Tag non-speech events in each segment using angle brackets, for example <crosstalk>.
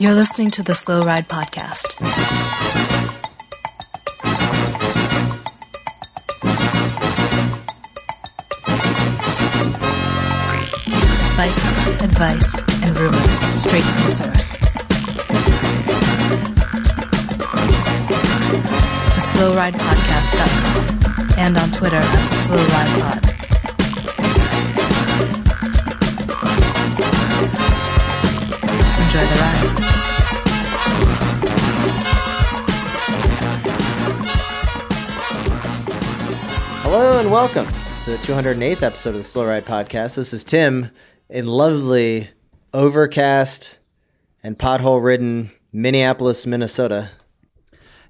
You're listening to the Slow Ride Podcast. Bikes, advice, and rumors straight from the source. The SlowRidePodcast.com and on Twitter at SlowRidePod. Enjoy the ride. Hello and welcome to the 208th episode of the Slow Ride Podcast. This is Tim in lovely, overcast, and pothole ridden Minneapolis, Minnesota.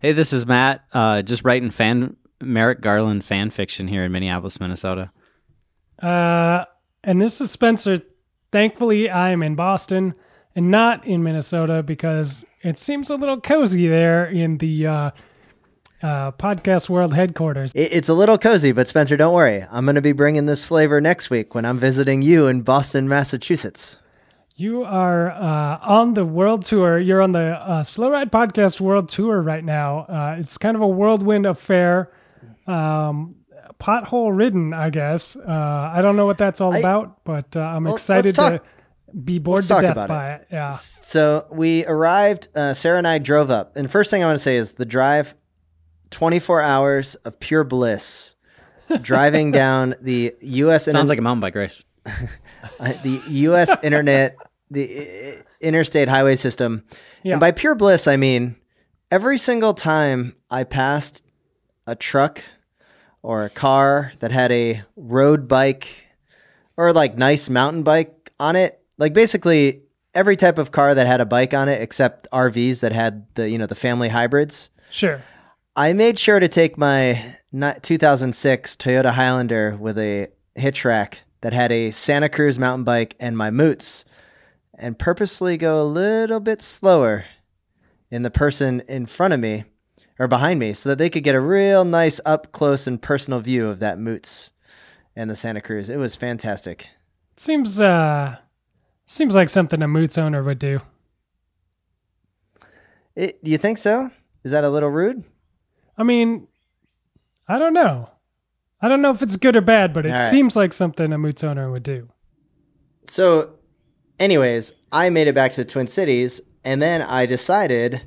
Hey, this is Matt. Uh, just writing fan Merrick Garland fan fiction here in Minneapolis, Minnesota. Uh, and this is Spencer. Thankfully, I am in Boston and not in Minnesota because it seems a little cozy there in the uh, uh, podcast world headquarters. It's a little cozy, but Spencer, don't worry. I'm going to be bringing this flavor next week when I'm visiting you in Boston, Massachusetts. You are uh, on the world tour. You're on the uh, Slow Ride Podcast World Tour right now. Uh, it's kind of a whirlwind affair, um, pothole ridden, I guess. Uh, I don't know what that's all I- about, but uh, I'm Well, excited to be bored let's to talk death about by it. Yeah. So we arrived, uh, Sarah and I drove up. And first thing I want to say is the drive 24 hours of pure bliss. <laughs> driving down the U.S. Sounds like a mountain bike race. <laughs> uh, the U.S. internet, the uh, interstate highway system. Yeah. And by pure bliss, I mean every single time I passed a truck or a car that had a road bike or like nice mountain bike on it, like basically every type of car that had a bike on it except RVs that had the you know the family hybrids. Sure. I made sure to take my 2006 Toyota Highlander with a hitch rack that had a Santa Cruz mountain bike and my moots and purposely go a little bit slower in the person in front of me or behind me so that they could get a real nice up close and personal view of that moots and the Santa Cruz. It was fantastic. It Seems uh seems like something a Moots owner would do. It, you think so? Is that a little rude? I mean, I don't know. I don't know if it's good or bad, but it right. seems like something a Moots owner would do. So, anyways, I made it back to the Twin Cities, and then I decided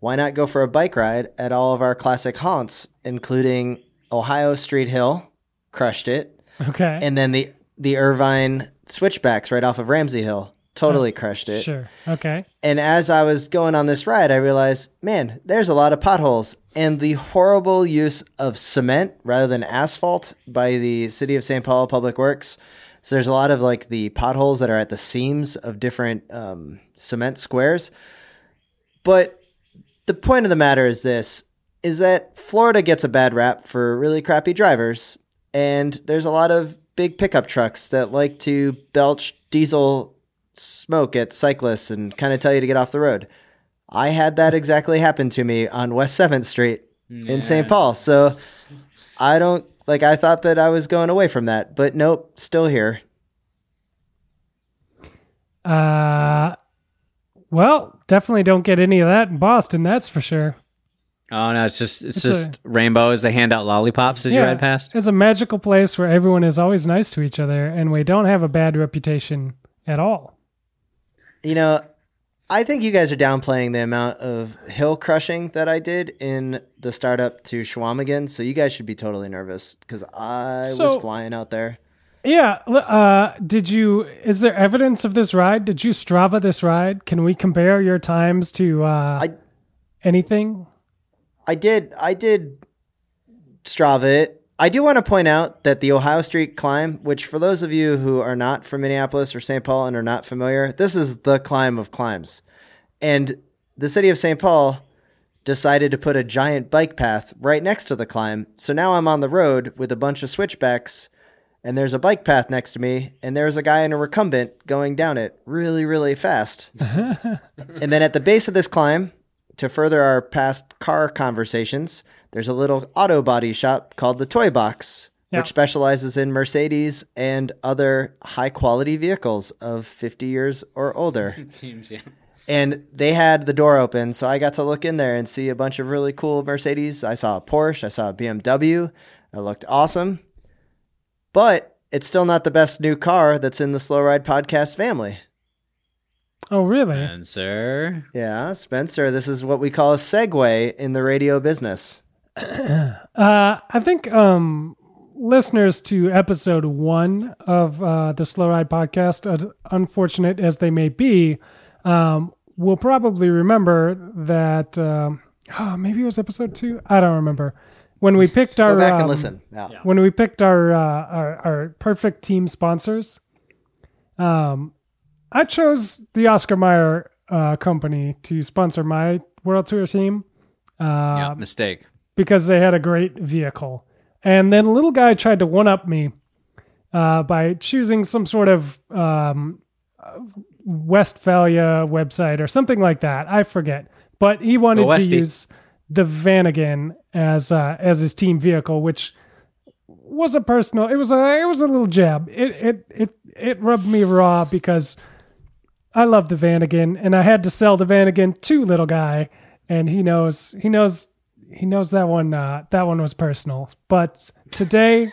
why not go for a bike ride at all of our classic haunts, including Ohio Street Hill, crushed it, Okay. and then the the Irvine switchbacks right off of Ramsey Hill, totally crushed it. sure. Okay. And as I was going on this ride, I realized, man, there's a lot of potholes. And the horrible use of cement rather than asphalt by the City of St. Paul Public Works. So there's a lot of like the potholes that are at the seams of different um, cement squares. But the point of the matter is this is that Florida gets a bad rap for really crappy drivers. And there's a lot of big pickup trucks that like to belch diesel smoke at cyclists and kind of tell you to get off the road. I had that exactly happen to me on West 7th Street in St. Paul. So I don't like I thought that I was going away from that, but nope, still here. Uh well, definitely don't get any of that in Boston, that's for sure. Oh no, it's just it's, It's just rainbow as they hand out lollipops as you ride past. It's a magical place where everyone is always nice to each other and we don't have a bad reputation at all. You know, I think you guys are downplaying the amount of hill crushing that I did in the startup to Chequamegon. So you guys should be totally nervous because I So- was flying out there. Yeah, uh did you is there evidence of this ride? Did you Strava this ride? Can we compare your times to uh I anything? I did I did Strava it. I do want to point out that the Ohio Street climb, which for those of you who are not from Minneapolis or St. Paul and are not familiar, this is the climb of climbs. And the city of St. Paul decided to put a giant bike path right next to the climb. So now I'm on the road with a bunch of switchbacks and there's a bike path next to me and there's a guy in a recumbent going down it really really fast. <laughs> and then at the base of this climb, to further our past car conversations, there's a little auto body shop called the Toy Box, Yeah. which specializes in Mercedes and other high quality vehicles of 50 years or older. <laughs> It seems yeah. and they had the door open, so I got to look in there and see a bunch of really cool Mercedes. I saw a Porsche, I saw a BMW. It looked awesome, but it's still not the best new car that's in the Slow Ride podcast family. Oh, really? Spencer. Yeah, Spencer, this is what we call a segue in the radio business. <clears throat> Uh, I think um, listeners to episode one of uh, the Slow Ride podcast, uh, unfortunate as they may be, um, will probably remember that. Um, oh, maybe it was episode two. I don't remember when we picked our. Go back and um, listen. Yeah. when we picked our, uh, our our perfect team sponsors, um, I chose the Oscar Mayer uh, company to sponsor my World Tour team yeah, mistake. because they had a great vehicle. And then a little guy tried to one up me uh, by choosing some sort of um, uh, Westfalia website or something like that. I forget, but he wanted to use the Vanagon as uh, as his team vehicle, which was a personal. It was a it was a little jab. It it it it rubbed me raw because I love the Vanagon, and I had to sell the Vanagon to little guy, and he knows he knows he knows that one uh, that one was personal. But today,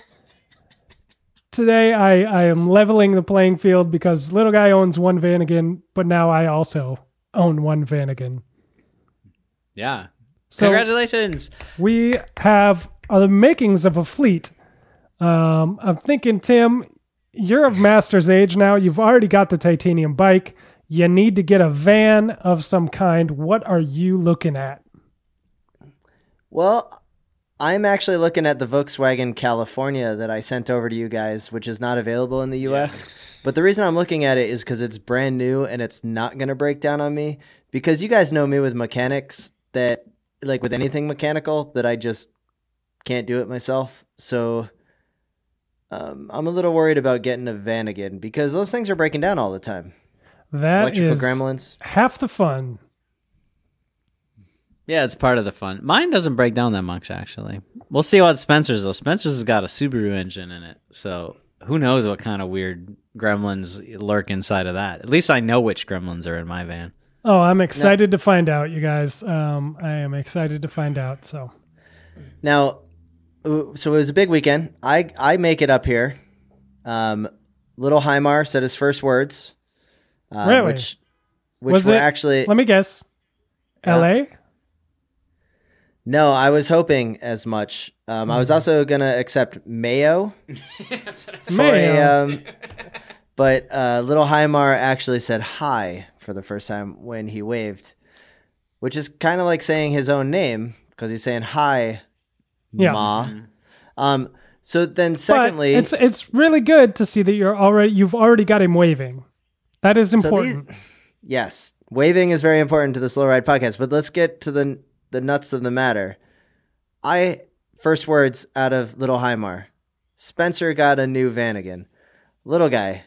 today I I am leveling the playing field because little guy owns one Vanagon, but now I also own one Vanagon. Yeah. So Congratulations. we have the makings of a fleet. Um, I'm thinking, Tim, you're of master's age now. You've already got the titanium bike. You need to get a van of some kind. What are you looking at? Well, I'm actually looking at the Volkswagen California that I sent over to you guys, which is not available in the US. But the reason I'm looking at it is because it's brand new and it's not going to break down on me. Because you guys know me with mechanics that, like with anything mechanical, that I just can't do it myself. So um, I'm a little worried about getting a van again because those things are breaking down all the time. That Electrical is gremlins. half the fun. Yeah, it's part of the fun. Mine doesn't break down that much, actually. We'll see what Spencer's though. Spencer's has got a Subaru engine in it, so who knows what kind of weird gremlins lurk inside of that. At least I know which gremlins are in my van. Oh, I'm excited to find out, you guys. Um, I am excited to find out. So, Now, uh, so it was a big weekend. I I make it up here. Um, Little Heimar said his first words, uh, Really? which which Was were it- actually let me guess. Yeah. L.A. no. I was hoping as much. Um, I Hmm. was also gonna accept Mayo, <laughs> Mayo. um, but uh, Little Heimar actually said hi for the first time when he waved, which is kind of like saying his own name because he's saying hi, Yeah. ma. Um, so then, But secondly, it's it's really good to see that you're already you've already got him waving. That is So these- important. Yes, waving is very important to the Slow Ride podcast. But let's get to the the nuts of the matter. I first words out of Little Heimar. Spencer got a new Vanagon. Little guy,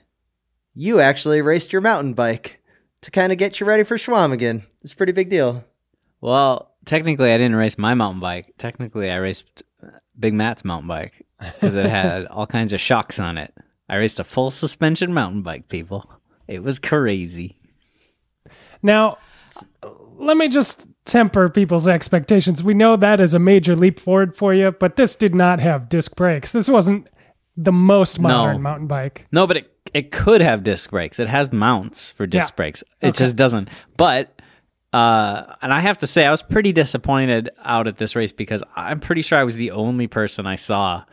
you actually raced your mountain bike to kind of get you ready for Chequamegon. It's a pretty big deal. Well, technically, I didn't race my mountain bike. Technically, I raced uh, Big Matt's mountain bike because it had <laughs> all kinds of shocks on it. I raced a full suspension mountain bike, people. It was crazy. Now, let me just temper people's expectations. We know that is a major leap forward for you, but this did not have disc brakes. This wasn't the most modern No. mountain bike. No, but it it could have disc brakes. It has mounts for disc Yeah. brakes. It just doesn't. But uh, and I have to say, I was pretty disappointed out at this race because I'm pretty sure I was the only person I saw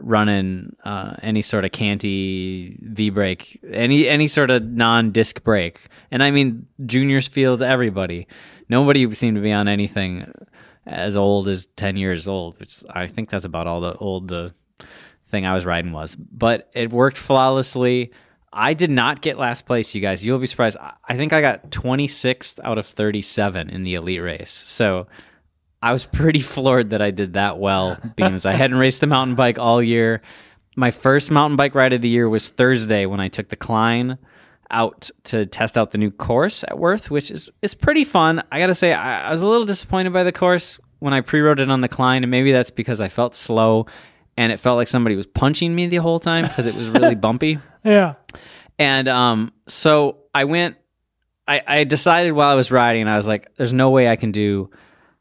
running uh, any sort of canty V brake, any any sort of non disc brake. And I mean, juniors field, everybody. Nobody seemed to be on anything as old as 10 years old, which I think that's about all the old the thing I was riding was. But it worked flawlessly. I did not get last place, you guys. You'll be surprised. I think I got 26th out of 37 in the elite race. So I was pretty <laughs> floored that I did that well because I hadn't raced the mountain bike all year. My first mountain bike ride of the year was Thursday when I took the Klein out to test out the new course at Wirth, which is is pretty fun. I gotta say, I, I was a little disappointed by the course when I pre-rode it on the Klein, and maybe that's because I felt slow and it felt like somebody was punching me the whole time because it was really <laughs> bumpy. Yeah. And um, so I went I, I decided while I was riding, I was like, "There's no way I can do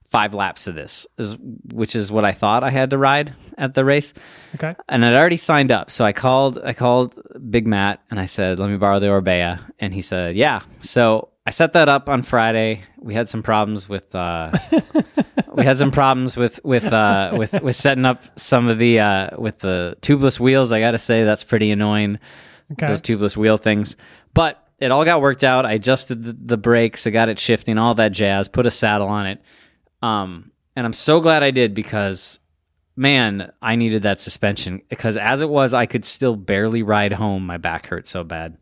five laps of this," is, which is what I thought I had to ride at the race. Okay. And I'd already signed up, so I called. I called Big Matt and I said, "Let me borrow the Orbea," and he said, "Yeah." So I set that up on Friday. We had some problems with. Uh, <laughs> we had some problems with with uh, with with setting up some of the uh, with the tubeless wheels. I got to say that's pretty annoying. Okay. Those tubeless wheel things, but it all got worked out. I adjusted the, the brakes. I got it shifting, all that jazz. Put a saddle on it, um, and I'm so glad I did because man, I needed that suspension because as it was, I could still barely ride home. My back hurt so bad.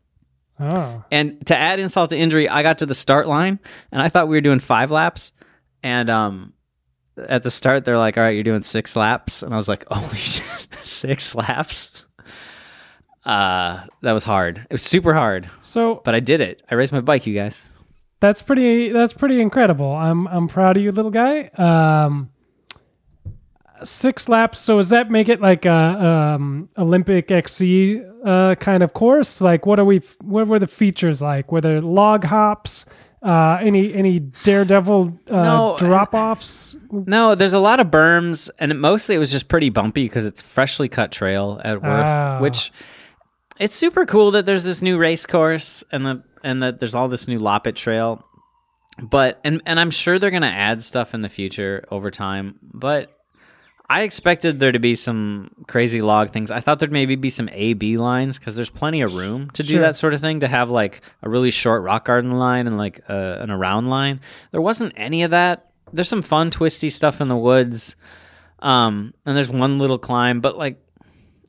Oh. And to add insult to injury, I got to the start line and I thought we were doing five laps. And um, at the start, they're like, "All right, you're doing six laps," and I was like, <laughs> "Holy shit, <laughs> six laps!" Uh, that was hard. It was super hard, So but I did it. I raced my bike, you guys. That's pretty that's pretty incredible. I'm I'm proud of you, little guy. Um, six laps. So does that make it like a um, Olympic XC uh, kind of course? Like, what are we? What were the features like? Were there log hops? Uh, any any daredevil uh, No. drop offs? No, there's a lot of berms, and it, mostly it was just pretty bumpy because it's freshly cut trail at Wirth, Ah. which it's super cool that there's this new race course and that and that there's all this new Loppet trail. But and and I'm sure they're gonna add stuff in the future over time. But I expected there to be some crazy log things. I thought there'd maybe be some A B lines because there's plenty of room to do Sure. that sort of thing. To have like a really short rock garden line and like uh, an around line. There wasn't any of that. There's some fun twisty stuff in the woods, um, and there's one little climb. But like,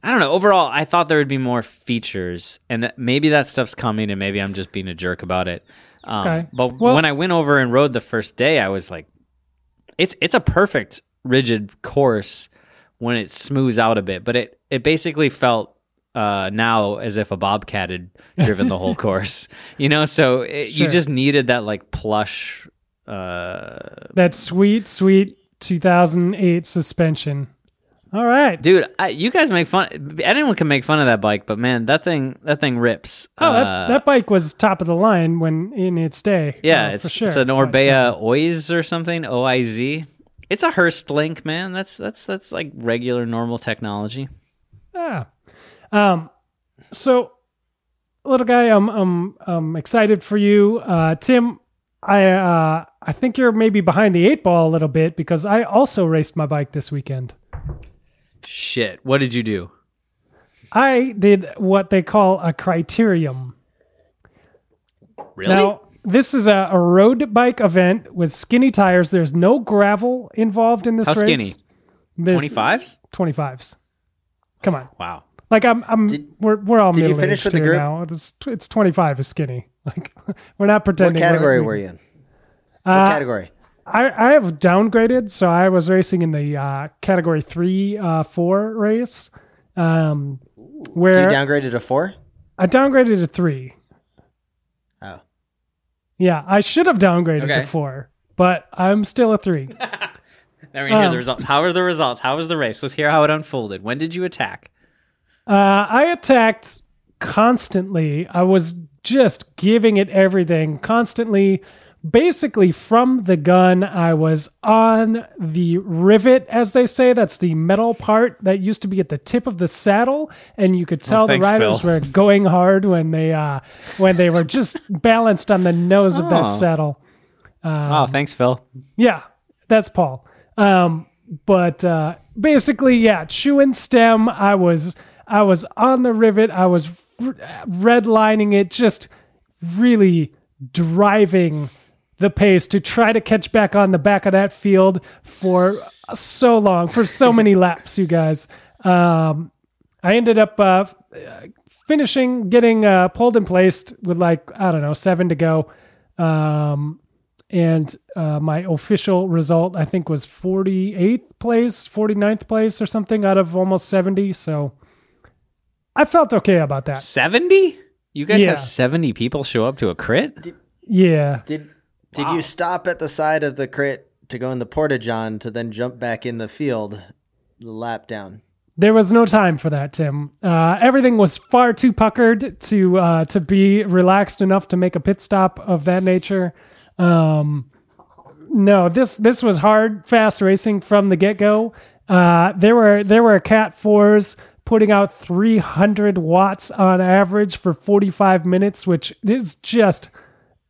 I don't know. Overall, I thought there would be more features, and that maybe that stuff's coming, and maybe I'm just being a jerk about it. Um, Okay. But Well- when I went over and rode the first day, I was like, it's it's a perfect rigid course when it smooths out a bit, but it it basically felt uh, now as if a bobcat had driven the whole <laughs> course, you know. So it, Sure. you just needed that like plush. Uh, That sweet sweet 2008 suspension. All right. dude, I, you guys make fun. Anyone can make fun of that bike, but man, that thing that thing rips. Oh, that, Uh, that bike was top of the line when in its day. Yeah, uh, it's sure. it's an uh, Orbea Oiz or something, O I Z. It's a Horst link, man. That's that's that's like regular normal technology. Ah. Um, so, little guy, I'm I'm I'm excited for you, uh, Tim. I uh, I think you're maybe behind the eight ball a little bit because I also raced my bike this weekend. Shit, what did you do? I did what they call a criterium. Really? Now, this is a, a road bike event with skinny tires. There's no gravel involved in this How race. skinny? There's Twenty fives? 25s. Come on. Wow. Like I'm, I'm, we're we're all did you middle finish aged with the here group? now. It's it's 25 is skinny. <laughs> Like we're not pretending. What pretending. category we're, were you in? What Uh, category? I I have downgraded, so I was racing in the uh, category three, uh, four race, um, So where you downgraded to four? I downgraded to three. Oh. Yeah, I should have downgraded Okay. to four, but I'm still a three. <laughs> Now we're gonna hear Um, the results. How are the results? How was the race? Let's hear how it unfolded. When did you attack? Uh, I attacked constantly. I was just giving it everything constantly. Basically, from the gun, I was on the rivet, as they say. That's the metal part that used to be at the tip of the saddle, and you could tell thanks, the riders Phil. were going hard when they uh, when they were just <laughs> balanced on the nose of Oh. that saddle. oh, thanks, Phil. Yeah, that's Paul. Um, but uh, basically, yeah, chewing stem. I was I was on the rivet. I was r- redlining it, just really driving the pace to try to catch back on the back of that field for so long, for so many <laughs> laps, you guys. Um, I ended up uh, finishing, getting uh, pulled and placed with like I don't know seven to go. Um, and uh, my official result i think was 48th place 49th place or something out of almost 70 so i felt okay about that Seventy? You guys Yeah. have seventy people show up to a crit? yeah Did did you stop at the side of the crit to go in the porta john to then jump back in the field, lap down? There was no time for that, Tim. Uh, everything was far too puckered to uh, to be relaxed enough to make a pit stop of that nature. Um, no, this this was hard, fast racing from the get go. Uh, there were there were Cat fours putting out 300 watts on average for 45 minutes, which is just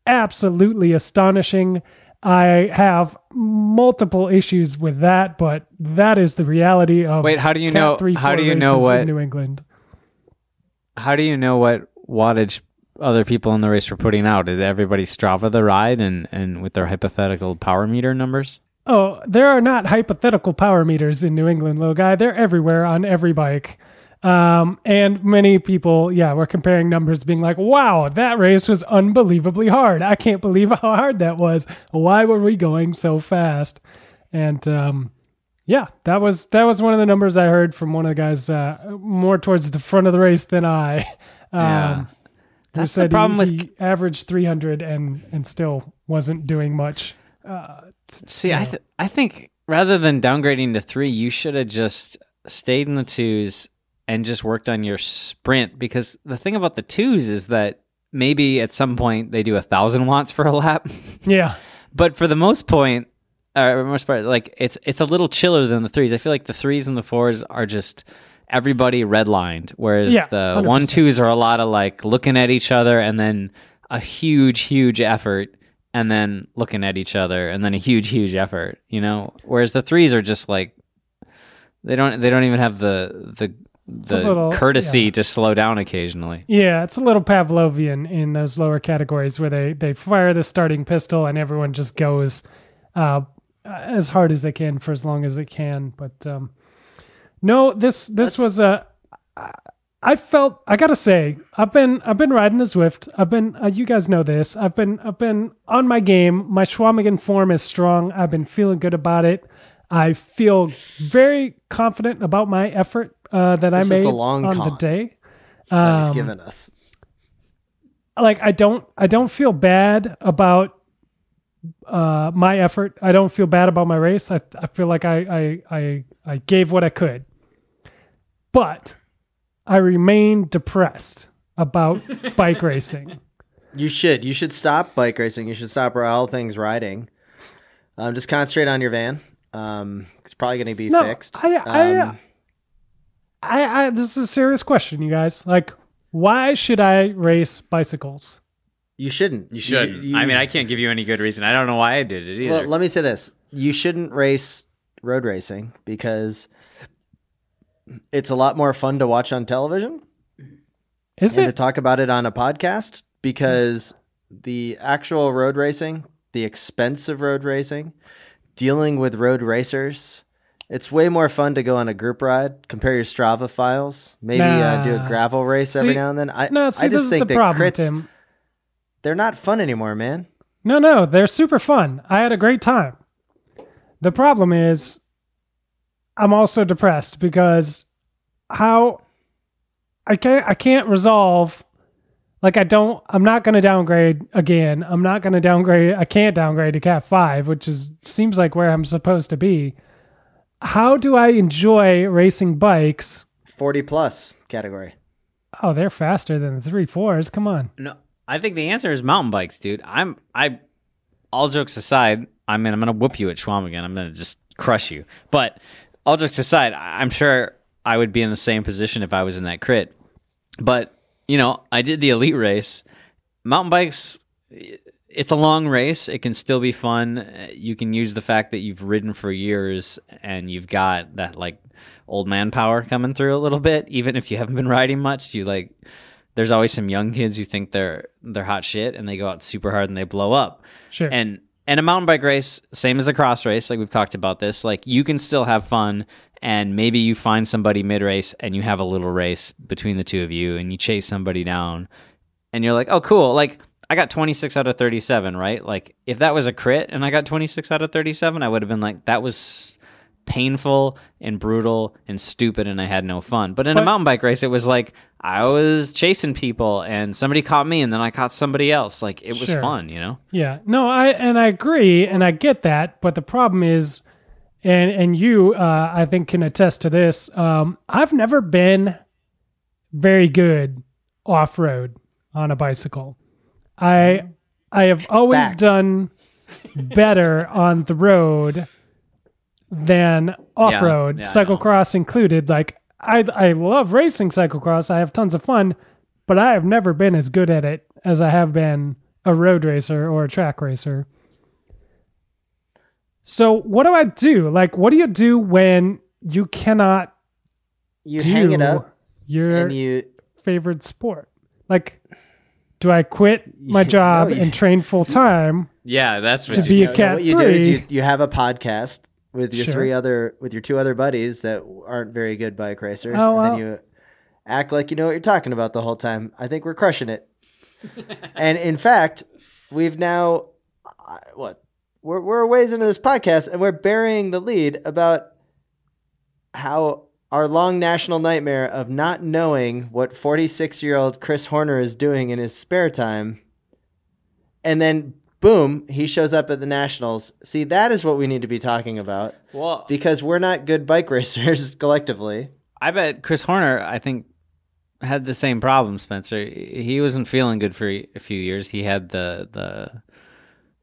absolutely astonishing. I have multiple issues with that, but that is the reality of Wait, how do you know- 3, how do you know what- New England? How do you know what wattage other people in the race were putting out? Did everybody Strava the ride and, and with their hypothetical power meter numbers? Oh, there are not hypothetical power meters in New England, little guy. They're everywhere on every bike. Um, and many people, yeah, were comparing numbers, being like, wow, that race was unbelievably hard. I can't believe how hard that was. Why were we going so fast? And um, yeah, that was that was one of the numbers I heard from one of the guys uh, more towards the front of the race than I. <laughs> Um, Yeah. That's the problem he, with- he averaged 300 and and still wasn't doing much. Uh, See, I th- I think rather than downgrading to three, you should have just stayed in the twos and just worked on your sprint. Because the thing about the twos is that maybe at some point they do a thousand watts for a lap, <laughs> yeah. but for the most point, or most part, like it's it's a little chiller than the threes. I feel like the threes and the fours are just everybody redlined, whereas Yeah, the 100%. one twos are a lot of like looking at each other and then a huge, huge effort. And then looking at each other, and then a huge, huge effort, you know. Whereas the threes are just like they don't, they don't even have the the the little- courtesy yeah. to slow down occasionally. Yeah, it's a little Pavlovian in those lower categories where they they fire the starting pistol and everyone just goes uh, as hard as they can for as long as they can. But um, no, this this was a. I felt I gotta say I've been I've been riding the Zwift. I've been uh, you guys know this. I've been I've been on my game. My Chequamegon form is strong. I've been feeling good about it. I feel very confident about my effort uh, that This is I the made long on the con. day that he's Um, given us. like I don't I don't feel bad about uh my effort. I don't feel bad about my race. I I feel like I I I, I gave what I could. But I remain depressed about <laughs> bike racing. You should. You should stop bike racing. You should stop all things riding. Um, just concentrate on your van. Um, it's probably going to be No, fixed. I- I- Um, I, I this is a serious question, you guys. Like why should I race bicycles? you shouldn't. You Shouldn't. You, I mean, I can't give you any good reason. I don't know why I did it either. Well, let me say this: you shouldn't race road racing because it's a lot more fun to watch on television Is and to talk about it on a podcast because the actual road racing, the expense of road racing, dealing with road racers. It's way more fun to go on a group ride, compare your Strava files, maybe uh, do a gravel race every now and then. I, No, see, I just think the that problem, crits, Tim. they're not fun anymore, man. No, no, they're super fun. I had a great time. The problem is, I'm also depressed because how I can't I can't resolve. Like I don't. I'm not going to downgrade again. I'm not going to downgrade. I can't downgrade to Cat Five, which is seems like where I'm supposed to be. How do I enjoy racing bikes? 40 plus category. Oh, they're faster than the three fours. Come on. No, I think the answer is mountain bikes, dude. I'm I. All jokes aside, I mean, I'm gonna whoop you at Schwamm Chequamegon. I'm gonna just crush you. But all jokes aside, I'm sure I would be in the same position if I was in that crit. But you know, I did the elite race. Mountain bikes. It's a long race. It can still be fun. You can use the fact that you've ridden for years and you've got that like old man power coming through a little bit. Even if you haven't been riding much, you like there's always some young kids who think they're they're hot shit and they go out super hard and they blow up. Sure. And and a mountain bike race, same as a cross race, like we've talked about this, like you can still have fun and maybe you find somebody mid race and you have a little race between the two of you and you chase somebody down and you're like, "Oh cool." Like I got 26 out of 37, right? Like if that was a crit and I got 26 out of 37, I would have been like that was painful and brutal and stupid and I had no fun. But in a mountain bike race it was like I was chasing people and somebody caught me and then I caught somebody else. Like it was Sure. fun, you know? Yeah. No, I and I agree and I get that, but the problem is and and you, uh, I think, can attest to this. Um, I've never been very good off road on a bicycle. I hmm. I have always Fact. done better on the road than off road, yeah, cyclocross included. Like I I love racing cyclocross. I have tons of fun, but I have never been as good at it as I have been a road racer or a track racer. So what do I do? Like what do you do when you cannot You hang it up your and you favorite sport? Like do I quit my job you- and train full time? Yeah, that's To what be you a do. No, no, what you do is you, you have a podcast with your Sure. three other with your two other buddies that aren't very good bike racers, Oh, and well. then you act like you know what you're talking about the whole time. I think we're crushing it. <laughs> and in fact, we've now uh, what we're we're a ways into this podcast, and we're burying the lead about how our long national nightmare of not knowing what 46 year old Chris Horner is doing in his spare time. And then, boom, he shows up at the Nationals. See, that is what we need to be talking about Well, because we're not good bike <laughs> racers collectively. I bet Chris Horner, I think, had the same problem. Spencer, he wasn't feeling good for a few years. He had the the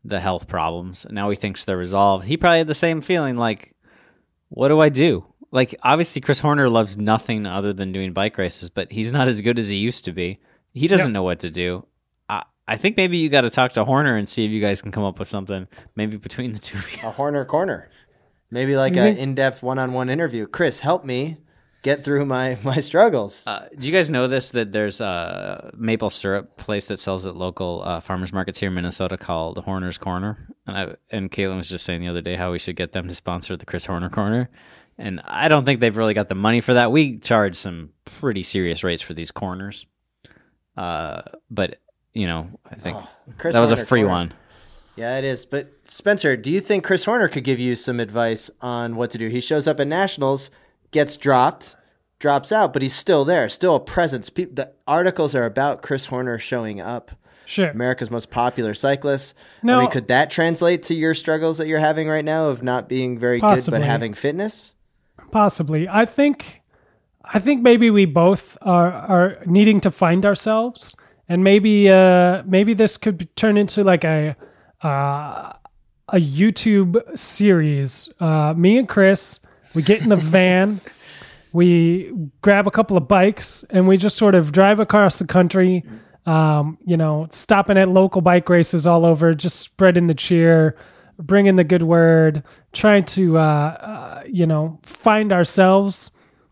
the health problems. Now he thinks they're resolved. He probably had the same feeling. Like, what do I do? Like, obviously, Chris Horner loves nothing other than doing bike races, but he's not as good as he used to be. He doesn't know what to do. I, I think maybe you got to talk to Horner and see if you guys can come up with something. Maybe between the two of you. A Horner corner. Maybe like You an in depth one on one interview. Chris, help me get through my, <laughs> my struggles. Uh, do you guys know this? That there's a maple syrup place that sells at local uh, farmers markets here in Minnesota called Horner's Corner. And I and Caitlin was just saying the other day how we should get them to sponsor the Chris Horner Corner. And I don't think they've really got the money for that. We charge some pretty serious rates for these corners. Uh, but you know, I think Chris that was a free corner. one. Yeah, it is. But Spencer, do you think Chris Horner could give you some advice on what to do? He shows up at nationals, gets dropped, drops out, but he's still there, still a presence. Pe- the articles are about Chris Horner showing up. Sure. America's most popular cyclist. I mean, could that translate to your struggles that you're having right now of not being very Possibly. good but having fitness? Possibly. I think I think maybe we both are are needing to find ourselves and maybe uh maybe this could turn into like a uh a YouTube series. Uh me and Chris, we get in the van, <laughs> we grab a couple of bikes and we just sort of drive across the country um, you know, stopping at local bike races all over, just spreading the cheer, bringing the good word, trying to, uh, uh, you know, find ourselves,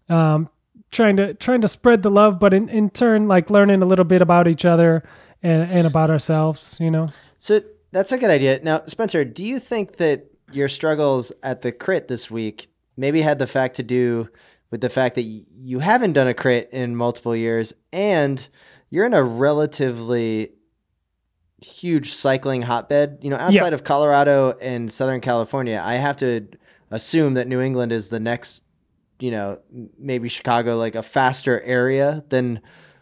um, trying to trying to spread the love, but in, in turn, like learning a little bit about each other and, and about ourselves. You know, So that's a good idea. Now, Spencer, do you think that your struggles at the crit this week maybe had the fact to do with the fact that you haven't done a crit in multiple years and you're in a relatively huge cycling hotbed? You know, outside of Colorado and Southern California, I have to assume that New England is the next, you know, maybe Chicago, like a faster area than.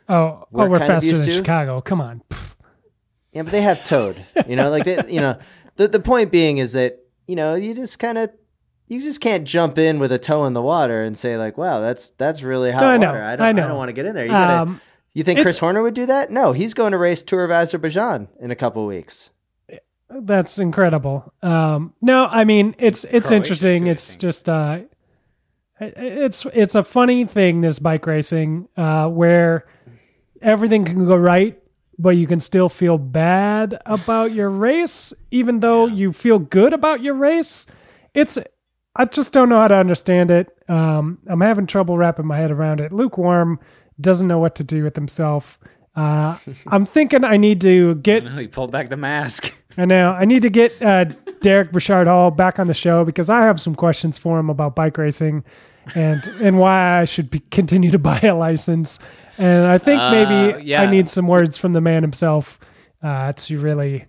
oh, We're oh, we're faster than to- Chicago. Come on, Yeah, but they have Toad. You know, like they, <laughs> you know, the the point being is that you know you just kind of you just can't jump in with a toe in the water and say like, wow, that's that's really hot No, I know, water. I don't I I, don't want to get in there. You gotta. Um, you think it's- Chris Horner would do that? No, he's going to race Tour of Azerbaijan in a couple weeks. That's incredible. Um, no, I mean it's it's Croatia, interesting. it's just uh, it's it's a funny thing this bike racing uh, where everything can go right, but you can still feel bad about your race, even though you feel good about your race. It's I just don't know how to understand it. Um, I'm having trouble wrapping my head around it. Lukewarm doesn't know what to do with himself. Uh, I'm thinking I need to get No, he pulled back the mask. <laughs> I know. I need to get uh, Derek Bouchard Hall back on the show because I have some questions for him about bike racing and and why I should be, continue to <laughs> buy a license. And I think Uh, maybe yeah. I need some words from the man himself uh, to really,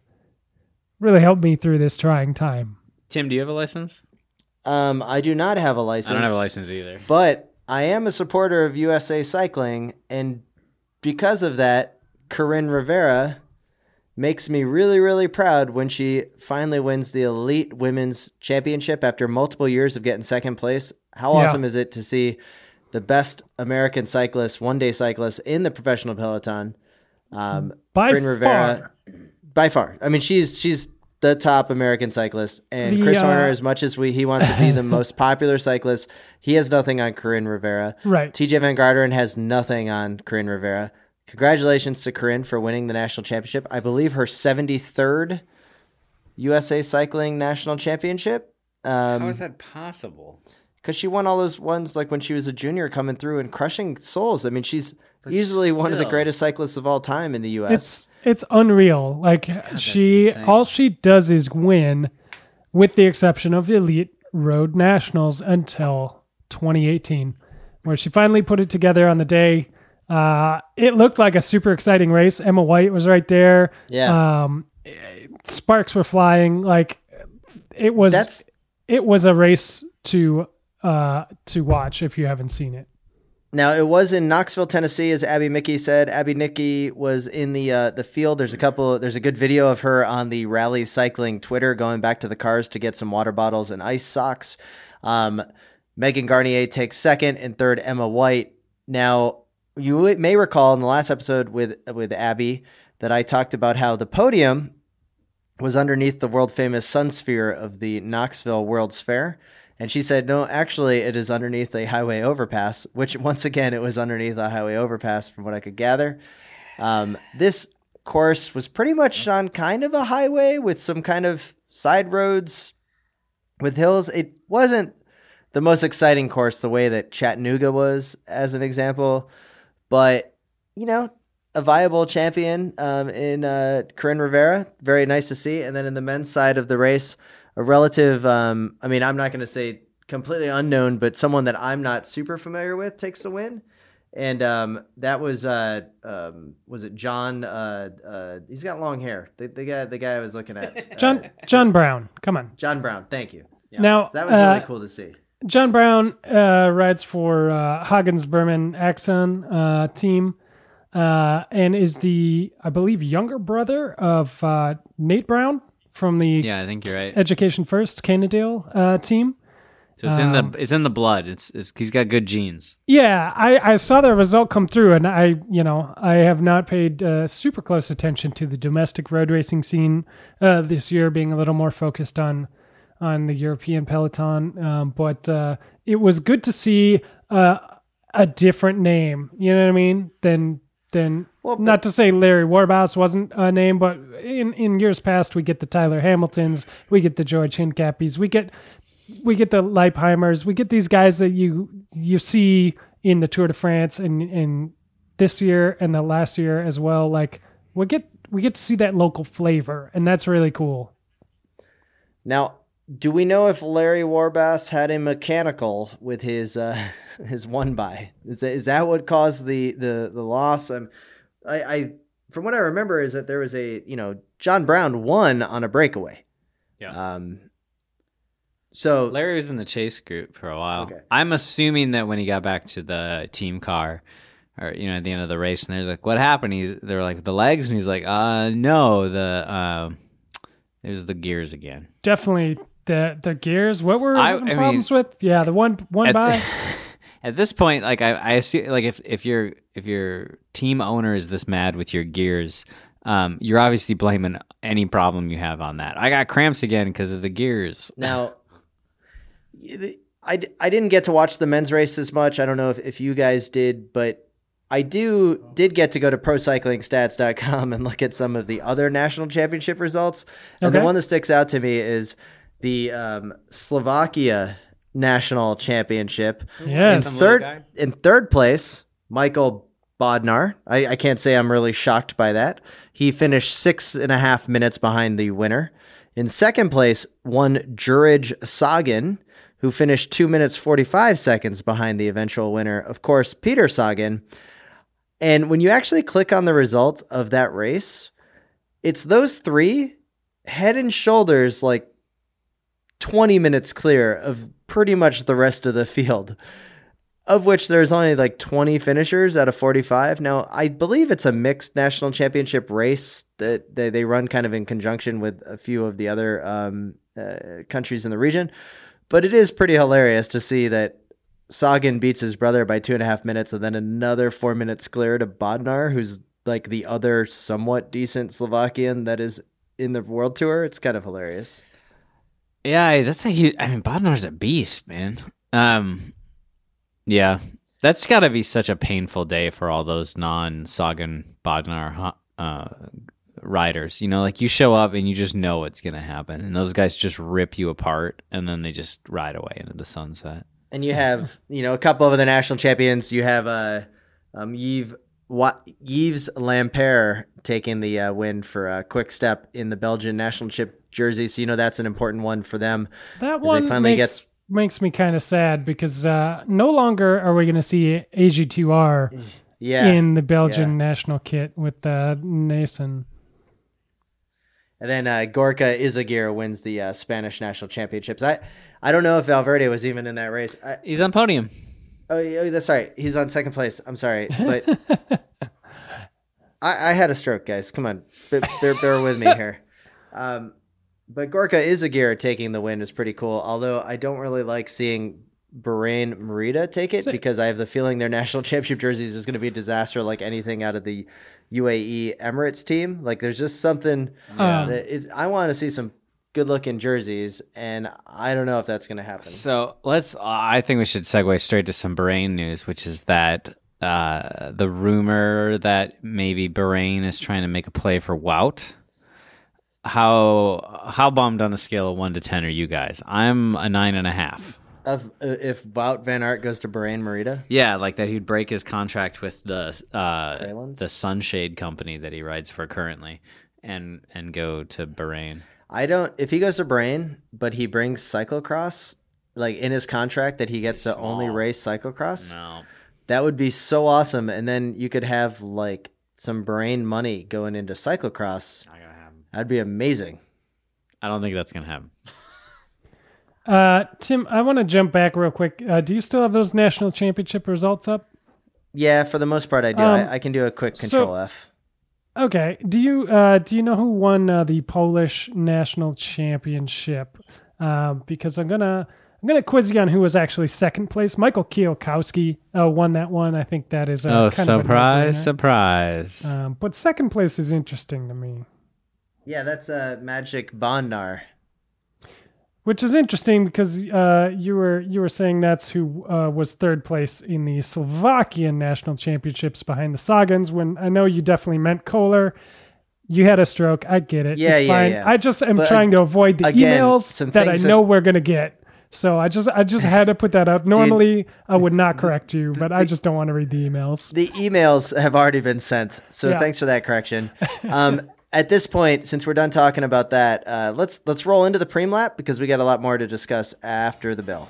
really help me through this trying time. Tim, do you have a license? Um, I do not have a license. I don't have a license either. but I am a supporter of USA Cycling, and because of that, Coryn Rivera makes me really, really proud when she finally wins the elite women's championship after multiple years of getting second place. How Yeah. awesome is it to see the best American cyclist, one day cyclist in the professional peloton? Um, By Coryn Rivera, far. by far. I mean, she's she's the top American cyclist, and The, Chris uh, Horner, as much as we he wants to be the most <laughs> popular cyclist, he has nothing on Coryn Rivera. Right. Tejay Van Garderen has nothing on Coryn Rivera. Congratulations to Coryn for winning the national championship. I believe her 73rd USA Cycling National Championship. Um, How is that possible? because she won all those ones like when she was a junior coming through and crushing souls. I mean, she's But easily one of the greatest cyclists of all time in the U.S. It's it's unreal. Like she insane. all she does is win, with the exception of Elite Road Nationals until 2018, where she finally put it together on the day. Uh, it looked like a super exciting race. Emma White was right there. yeah, Um, sparks were flying. Like it was. that's it was a race to uh to watch if you haven't seen it. Now it was in Knoxville, Tennessee, as Abby Mickey said. Abby Mickey was in the uh, the field. There's a couple. There's a good video of her on the Rally Cycling Twitter going back to the cars to get some water bottles and ice socks. Um, Megan Guarnier takes second, and third Emma White. Now you may recall in the last episode with with Abby that I talked about how the podium was underneath the world famous sun sphere of the Knoxville World's Fair. And she said, no, actually, it is underneath a highway overpass, which once again, it was underneath a highway overpass from what I could gather. Um, this course was pretty much on kind of a highway with some kind of side roads with hills. It wasn't the most exciting course the way that Chattanooga was, as an example, but you know, a viable champion um, in uh, Coryn Rivera. Very nice to see. And then in the men's side of the race, a relative, um, I mean, I'm not going to say completely unknown, but someone that I'm not super familiar with takes the win. And um, that was uh, um, was it John? Uh, uh, he's got long hair. The, the guy, the guy I was looking at, <laughs> uh, John John Brown, come on. John Brown. Thank you. Yeah. Now So that was really uh, cool to see. John Brown uh, rides for uh, Hagens Berman Axeon uh, team uh, and is the, I believe, younger brother of uh, Nate Brown from the Yeah, I think you're right. Education First Cannondale uh, team. So it's in um, the it's in the blood. It's it's he's got good genes. Yeah, I, I saw the result come through, and I, you know, I have not paid uh, super close attention to the domestic road racing scene uh, this year, being a little more focused on on the European peloton. Um, but uh, it was good to see uh, a different name. You know what I mean? Than than Well, but- not to say Larry Warbasse wasn't a name, but in in years past, we get the Tyler Hamiltons, we get the George Hincapies, we get we get the Leipheimers, we get these guys that you you see in the Tour de France and and this year and the last year as well. Like we get we get to see that local flavor, and that's really cool. Now, do we know if Larry Warbasse had a mechanical with his uh, <laughs> his one by? Is that, is that what caused the the the loss? Um, I, I from what I remember is that there was a you know John Brown won on a breakaway. Yeah. Um. So Larry was in the chase group for a while. Okay. I'm assuming that when he got back to the team car, or you know, at the end of the race, and they're like, "What happened?" He's they're like, "The legs," and he's like, "Uh, no, the uh, it was the gears again." Definitely the the gears. What were I- having I mean- problems with? Yeah, the one one At, by. <laughs> at this point, like I, I assume, like if if your if your team owner is this mad with your gears, um, you're obviously blaming any problem you have on that. I got cramps again because of the gears. <laughs> Now, I, I didn't get to watch the men's race as much. I don't know if, if you guys did, but I do did get to go to procyclingstats.com and look at some of the other national championship results. And the one that sticks out to me is the um, Slovakia national championship. In Yes. Some little guy? third in third place, Michael Bodnar. I, I can't say I'm really shocked by that. He finished six and a half minutes behind the winner. In second place, one Juraj Sagan, who finished two minutes 45 seconds behind the eventual winner, of course, Peter Sagan. And when you actually click on the results of that race, it's those three head and shoulders like 20 minutes clear of pretty much the rest of the field. of which there's only like 20 finishers out of 45. Now, I believe it's a mixed national championship race that they, they run kind of in conjunction with a few of the other um, uh, countries in the region. But it is pretty hilarious to see that Sagan beats his brother by two and a half minutes and then another four minutes clear to Bodnar, who's like the other somewhat decent Slovakian that is in the world tour. It's kind of hilarious. Yeah, that's a huge. I mean, Bodnar's a beast, man. Um, yeah, that's got to be such a painful day for all those non-Sagan Bodnar uh, riders. You know, like you show up and you just know what's going to happen, and those guys just rip you apart, and then they just ride away into the sunset. And you have, you know, a couple of the national champions. You have uh, um, Yves Wa- Yves Lampaert taking the uh, win for a quick step in the Belgian national chip jersey. So you know that's an important one for them. That as they one finally makes, get- makes me kind of sad because uh, no longer are we going to see AG2R Yeah. in the Belgian yeah. national kit with uh, Naesen. And then uh, Gorka Izagirre wins the uh, Spanish national championships. I I don't know if Valverde was even in that race. I, He's on podium. oh, yeah, that's right. He's on second place. I'm sorry, but <laughs> I, I had a stroke, guys. Come on, bear, bear, bear with me here. Um, but Gorka Izagirre taking the win is pretty cool. Although I don't really like seeing Bahrain Merida take it So- because I have the feeling their <laughs> national championship jerseys is going to be a disaster, like anything out of the UAE Emirates team. Like there's just something. Um, that it's, I want to see some good looking jerseys, and I don't know if that's going to happen. So let's. I think we should segue straight to some Bahrain news, which is that uh, the rumor that maybe Bahrain is trying to make a play for Wout. How how bummed on a scale of one to ten are you guys? I'm a nine and a half. Of uh, if Wout Van Aert goes to Bahrain Merida, Yeah, like that he'd break his contract with the uh, Islands? the Sunshade company that he rides for currently, and and go to Bahrain. I don't. If he goes to Bahrain, but he brings cyclocross, like in his contract that he gets to only race cyclocross, No, that would be so awesome. And then you could have like some Bahrain money going into cyclocross. happen. That'd be amazing. I don't think that's gonna happen. Uh, Tim, I want to jump back real quick. Uh, do you still have those national championship results up? Yeah, for the most part, I do. Um, I, I can do a quick so- Control F. Okay. Do you uh, do you know who won uh, the Polish national championship? Um, because I'm gonna I'm gonna quiz you on who was actually second place. Michael Kwiatkowski uh, won that one. I think that is. Uh, oh, kind of a surprise! surprise! Um, but second place is interesting to me, Yeah, that's uh, Maciej Bodnar. which is interesting because uh, you were you were saying that's who uh, was third place in the Slovakian national championships behind the Sagans. When I know you definitely meant Kohler. You had a stroke. I get it. Yeah, it's yeah, fine. yeah. I just am But trying to avoid the again, emails that I know we're gonna get. So I just I just had to put that out. <laughs> Normally I would not correct you, but I just don't want to read the emails. The emails have already been sent, so Yeah. thanks for that correction. <laughs> Um, at this point, since we're done talking about that, uh, let's let's roll into the preem lap because we got a lot more to discuss after the bill.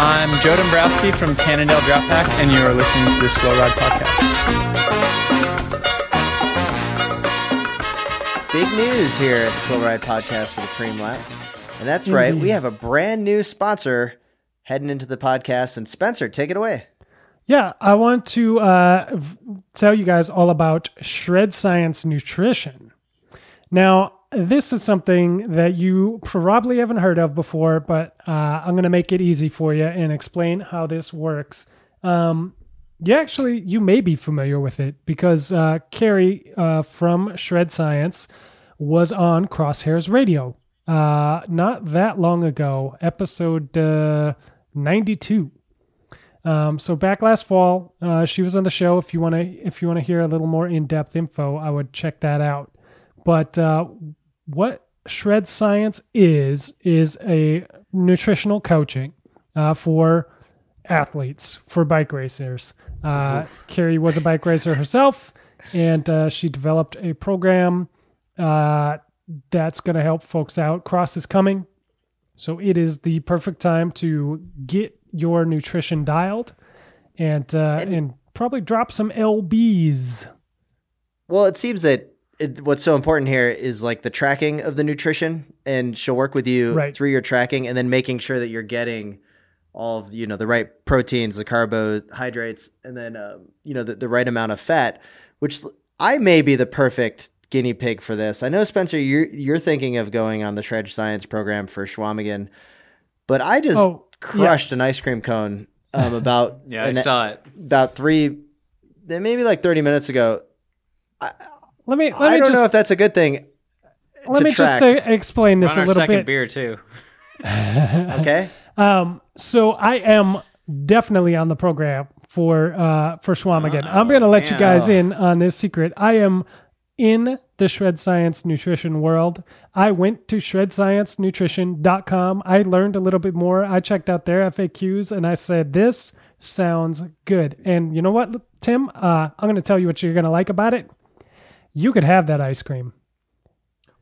I'm Joe Dombrowski from Cannondale Drapac, and you are listening to the Slow Ride Podcast. Big news here at the Slow Ride Podcast for the preem lap, and that's right, we have a brand new sponsor heading into the podcast. And Spencer, take it away. Yeah, I want to uh, v- tell you guys all about Shred Science Nutrition. Now, this is something that you probably haven't heard of before, but uh, I'm going to make it easy for you and explain how this works. Um, you actually, you may be familiar with it because uh, Carrie uh, from Shred Science was on Crosshairs Radio uh, not that long ago, episode uh, 92. Um, so back last fall, uh, she was on the show. If you want to, if you want to hear a little more in-depth info, I would check that out. But uh, what Shred Science is is a nutritional coaching for athletes, for bike racers. Uh, Carrie was a bike racer herself, and uh, she developed a program uh, that's going to help folks out. Cross is coming, so it is the perfect time to get your nutrition dialed and uh, and, probably drop some lbs Well, it seems that it, what's so important here is like the tracking of the nutrition, and she'll work with you Right. through your tracking, and then making sure that you're getting all of you know the right proteins, the carbohydrates, and then um, you know the, the right amount of fat. Which I may be the perfect guinea pig for this. I know Spencer, you're you're thinking of going on the Shred Science program for Chequamegon, but I just Oh, yeah. crushed an ice cream cone um, <laughs> about Yeah, I saw it. about three, maybe like thirty minutes ago. let me let I me don't just know if that's a good thing. let to me just uh, explain this on a our little second bit beer too. <laughs> Okay. Um, so I am definitely on the program for uh for Chequamegon. I'm going to let you guys in on this secret. I am in the Shred Science nutrition world. I went to shredsciencenutrition.com. I learned a little bit more. I checked out their FAQs and I said this sounds good. And you know what, Tim? Uh, I'm going to tell you what you're going to like about it. You could have that ice cream.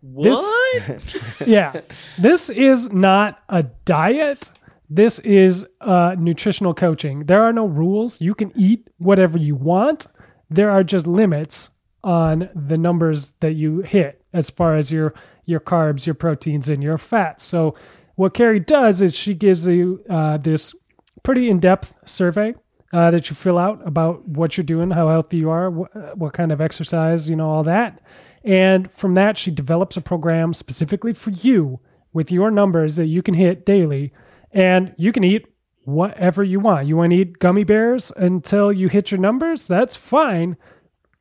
This- <laughs> yeah. This is not a diet. This is uh, nutritional coaching. There are no rules. You can eat whatever you want. There are just limits on the numbers that you hit as far as your your carbs, your proteins, and your fats. So what Carrie does is she gives you uh, this pretty in-depth survey uh, that you fill out about what you're doing, how healthy you are, wh- what kind of exercise, you know, all that. And from that, she develops a program specifically for you with your numbers that you can hit daily. And you can eat whatever you want. You want to eat gummy bears until you hit your numbers? That's fine.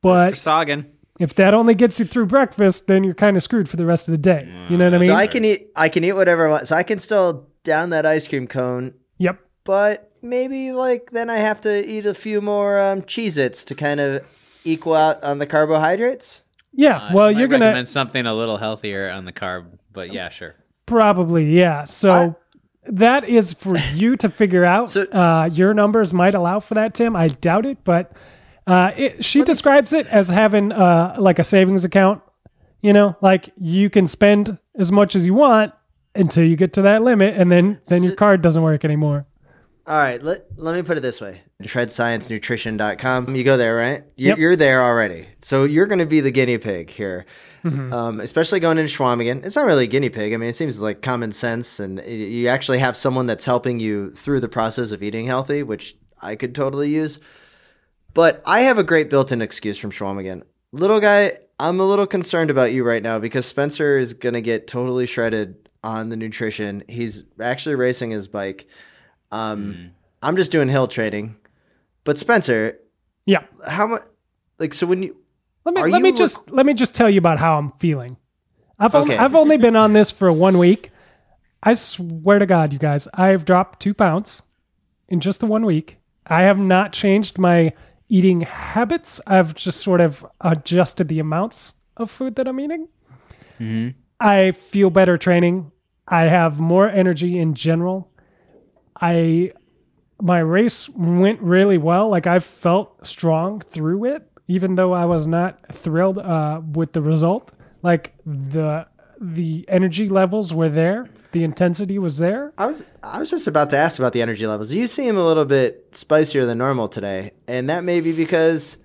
But Sagan. if that only gets you through breakfast, then you're kind of screwed for the rest of the day. You know what I mean? So I can eat. I can eat whatever I want. So I can still down that ice cream cone, yep. but maybe like then I have to eat a few more um, Cheez-Its to kind of equal out on the carbohydrates. Yeah. Uh, well, you're going to recommend something a little healthier on the carb, but yeah, sure. Probably, yeah. So that is for you to figure <laughs> out. So- uh, your numbers might allow for that, Tim. I doubt it, but uh, it, she describes it as having uh, like a savings account. You know, like you can spend as much as you want until you get to that limit, and then then your card doesn't work anymore. All right, let, let me put it this way. ShredScienceNutrition.com. You go there, right? You're, Yep. you're there already. So you're going to be the guinea pig here, um, especially going into Chequamegon. It's not really a guinea pig. I mean, it seems like common sense, and y- you actually have someone that's helping you through the process of eating healthy, which I could totally use. But I have a great built-in excuse from Chequamegon. Little guy, I'm a little concerned about you right now because Spencer is going to get totally shredded on the nutrition. He's actually racing his bike. Um, I'm just doing hill training. But Spencer, Yeah. how much? Like, so when you Let me Are let me rec- just let me just tell you about how I'm feeling. I've only, Okay. I've only been on this for one week. I swear to God, you guys, I've dropped two pounds in just the one week. I have not changed my eating habits. I've just sort of adjusted the amounts of food that I'm eating. Mm-hmm. I feel better training. I have more energy in general. I my race went really well. Like I felt strong through it, even though I was not thrilled uh, with the result. Like the the energy levels were there, the intensity was there. I was I was just about to ask about the energy levels. You seem a little bit spicier than normal today, and that may be because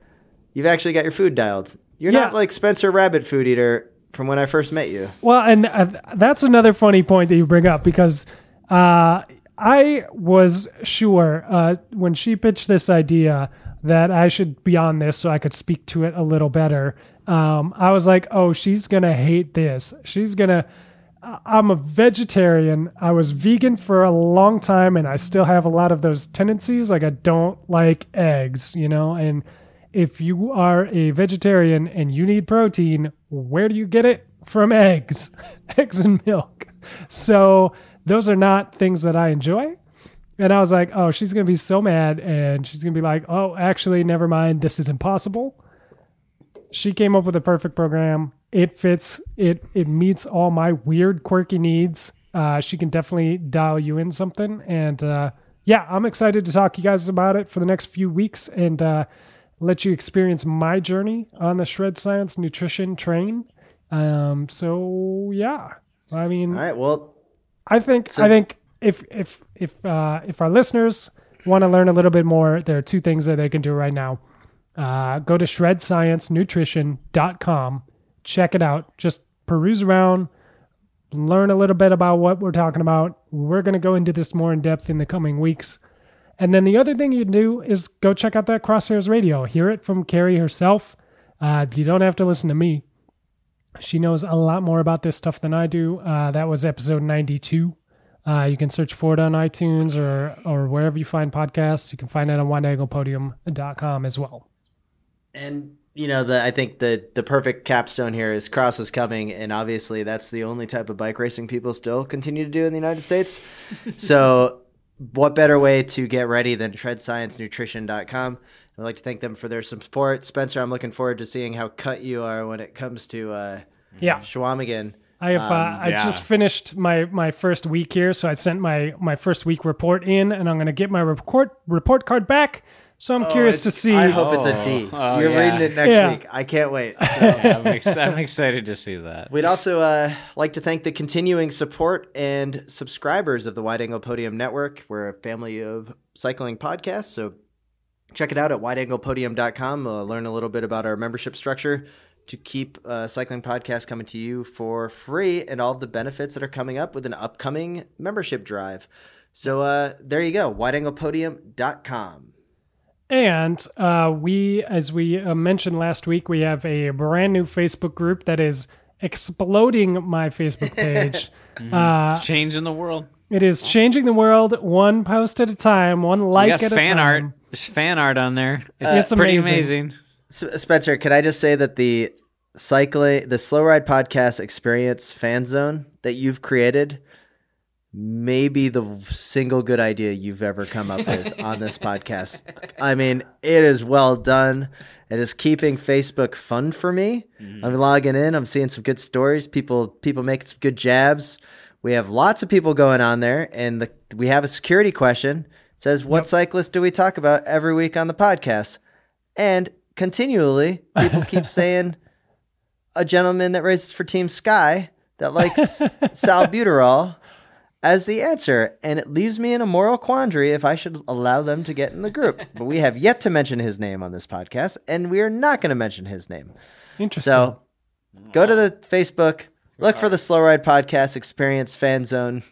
you've actually got your food dialed. You're not like Spencer Rabbit food eater from when I first met you. Well, and uh, that's another funny point that you bring up because uh, I was sure uh, when she pitched this idea that I should be on this so I could speak to it a little better. Um, I was like, oh, she's gonna hate this. She's gonna. I- I'm a vegetarian. I was vegan for a long time, and I still have a lot of those tendencies. Like I don't like eggs, you know, and if you are a vegetarian and you need protein, where do you get it? From eggs, <laughs> eggs and milk. So those are not things that I enjoy. And I was like, oh, she's going to be so mad. And she's going to be like, oh, actually, never mind. This is impossible. She came up with a perfect program. It fits, it, it meets all my weird, quirky needs. Uh, she can definitely dial you in something. And uh, yeah, I'm excited to talk to you guys about it for the next few weeks and uh, let you experience my journey on the Shred Science Nutrition train. Um, so yeah, I mean, All right, well, I think So- I think if if if uh, if our listeners want to learn a little bit more, there are two things that they can do right now. Uh, go to shredsciencenutrition.com, check it out. Just peruse around, learn a little bit about what we're talking about. We're going to go into this more in depth in the coming weeks. And then the other thing you can do is go check out that Crosshairs Radio. Hear it from Carrie herself. Uh, you don't have to listen to me. She knows a lot more about this stuff than I do. Uh, that was episode 92. Uh, you can search for it on iTunes or, or wherever you find podcasts. You can find it on wideanglepodium.com as well. And you know, the I think the the perfect capstone here is Cross is coming, and obviously that's the only type of bike racing people still continue to do in the United States. <laughs> so, what better way to get ready than shredsciencenutrition.com? I'd like to thank them for their support. Spencer, I'm looking forward to seeing how cut you are when it comes to uh, Yeah. Chequamegon. I have. uh, I yeah. just finished my my first week here, so I sent my my first week report in, and I'm going to get my report report card back. So I'm curious to see. I hope it's a D. Oh, You're yeah. reading it next Yeah. week. I can't wait. <laughs> Yeah, I'm, ex- I'm excited to see that. We'd also uh, like to thank the continuing support and subscribers of the Wide Angle Podium Network. We're a family of cycling podcasts, so check it out at wideanglepodium.com. Uh, learn a little bit about our membership structure to keep uh, cycling podcasts coming to you for free and all of the benefits that are coming up with an upcoming membership drive. So uh, there you go, wideanglepodium.com. And uh, we, as we uh, mentioned last week, we have a brand new Facebook group that is exploding my Facebook page. <laughs> uh, It's changing the world. it is changing the world one post at a time, one like got at a time. fan art. There's fan art on there. It's, It's pretty amazing. amazing. Spencer, can I just say that the cycling, the Slow Ride Podcast Experience fan zone that you've created may be the single good idea you've ever come up with on this <laughs> podcast. I mean, it is well done. It is keeping Facebook fun for me. Mm-hmm. I'm logging in. I'm seeing some good stories. People, people making some good jabs. We have lots of people going on there, and the, we have a security question. It says, "What cyclist do we talk about every week on the podcast?" And continually, people keep <laughs> saying a gentleman that races for Team Sky that likes <laughs> salbuterol as the answer. And it leaves me in a moral quandary if I should allow them to get in the group. <laughs> But we have yet to mention his name on this podcast, and we are not going to mention his name. Interesting. So go to the Facebook, look for the Slow Ride Podcast Experience Fan Zone.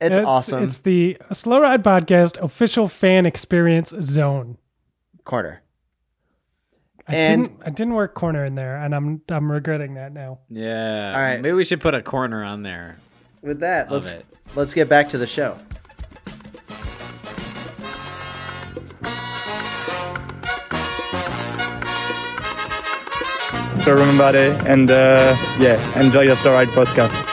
It's, awesome. It's the Slow Ride Podcast official fan experience zone. corner. I And- didn't. I didn't work corner in there, and I'm I'm regretting that now. Yeah. All right. Maybe we should put a corner on there. With that, Love let's it. let's get back to the show. So remember it and uh, yeah, enjoy your Slow Ride podcast.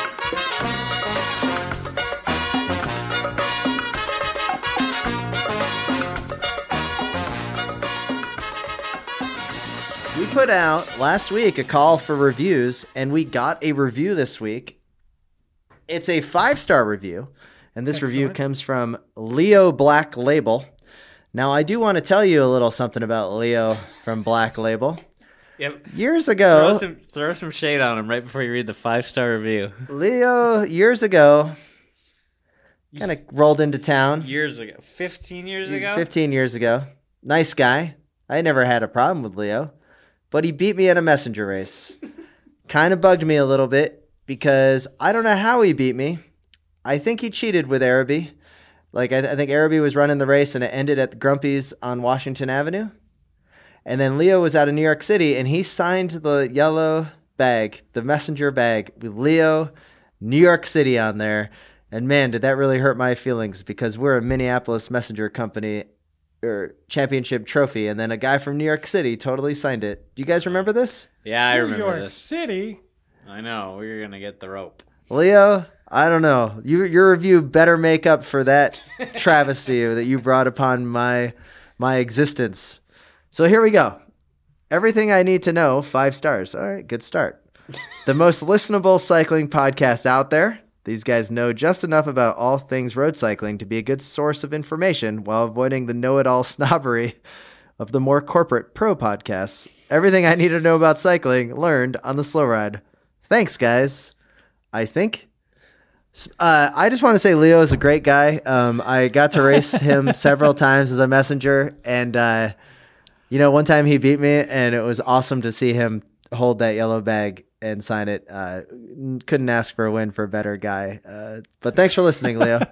Put out last week a call for reviews, and we got a review this week. It's a five star review, and this review comes from Leo Black Label. Now, I do want to tell you a little something about Leo from Black Label. Yep. Years Throw ago, some throw some shade on him right before you read the five star review. Leo, years ago, kind of rolled into town. Years ago, fifteen years ago. 15 years ago. Nice guy. I never had a problem with Leo, but he beat me at a messenger race. <laughs> kind of bugged me a little bit because I don't know how he beat me. I think he cheated with Araby. Like, I, I think Araby was running the race and it ended at Grumpy's on Washington Avenue. And then Leo was out of New York City and he signed the yellow bag, the messenger bag with Leo, New York City on there. And man, did that really hurt my feelings because we're a Minneapolis messenger company or championship trophy. And then a guy from New York City totally signed it. Do you guys remember this? Yeah, I remember New remember York this. City. I know we were gonna get the rope. Leo, I don't know. You, your review better make up for that <laughs> travesty that you brought upon my my existence. So here we go. Everything I need to know, five stars. All right, good start. <laughs> The most listenable cycling podcast out there. These guys know just enough about all things road cycling to be a good source of information while avoiding the know it all <laughs> snobbery of the more corporate pro podcasts. Everything I need to know about cycling learned on the slow ride. Thanks, guys. I think Uh, I just want to say Leo is a great guy. Um, I got to race <laughs> him several times as a messenger, and uh, you know, one time he beat me, and it was awesome to see him hold that yellow bag and sign it. Uh, couldn't ask for a win for a better guy. Uh, but thanks for listening, Leo. <laughs>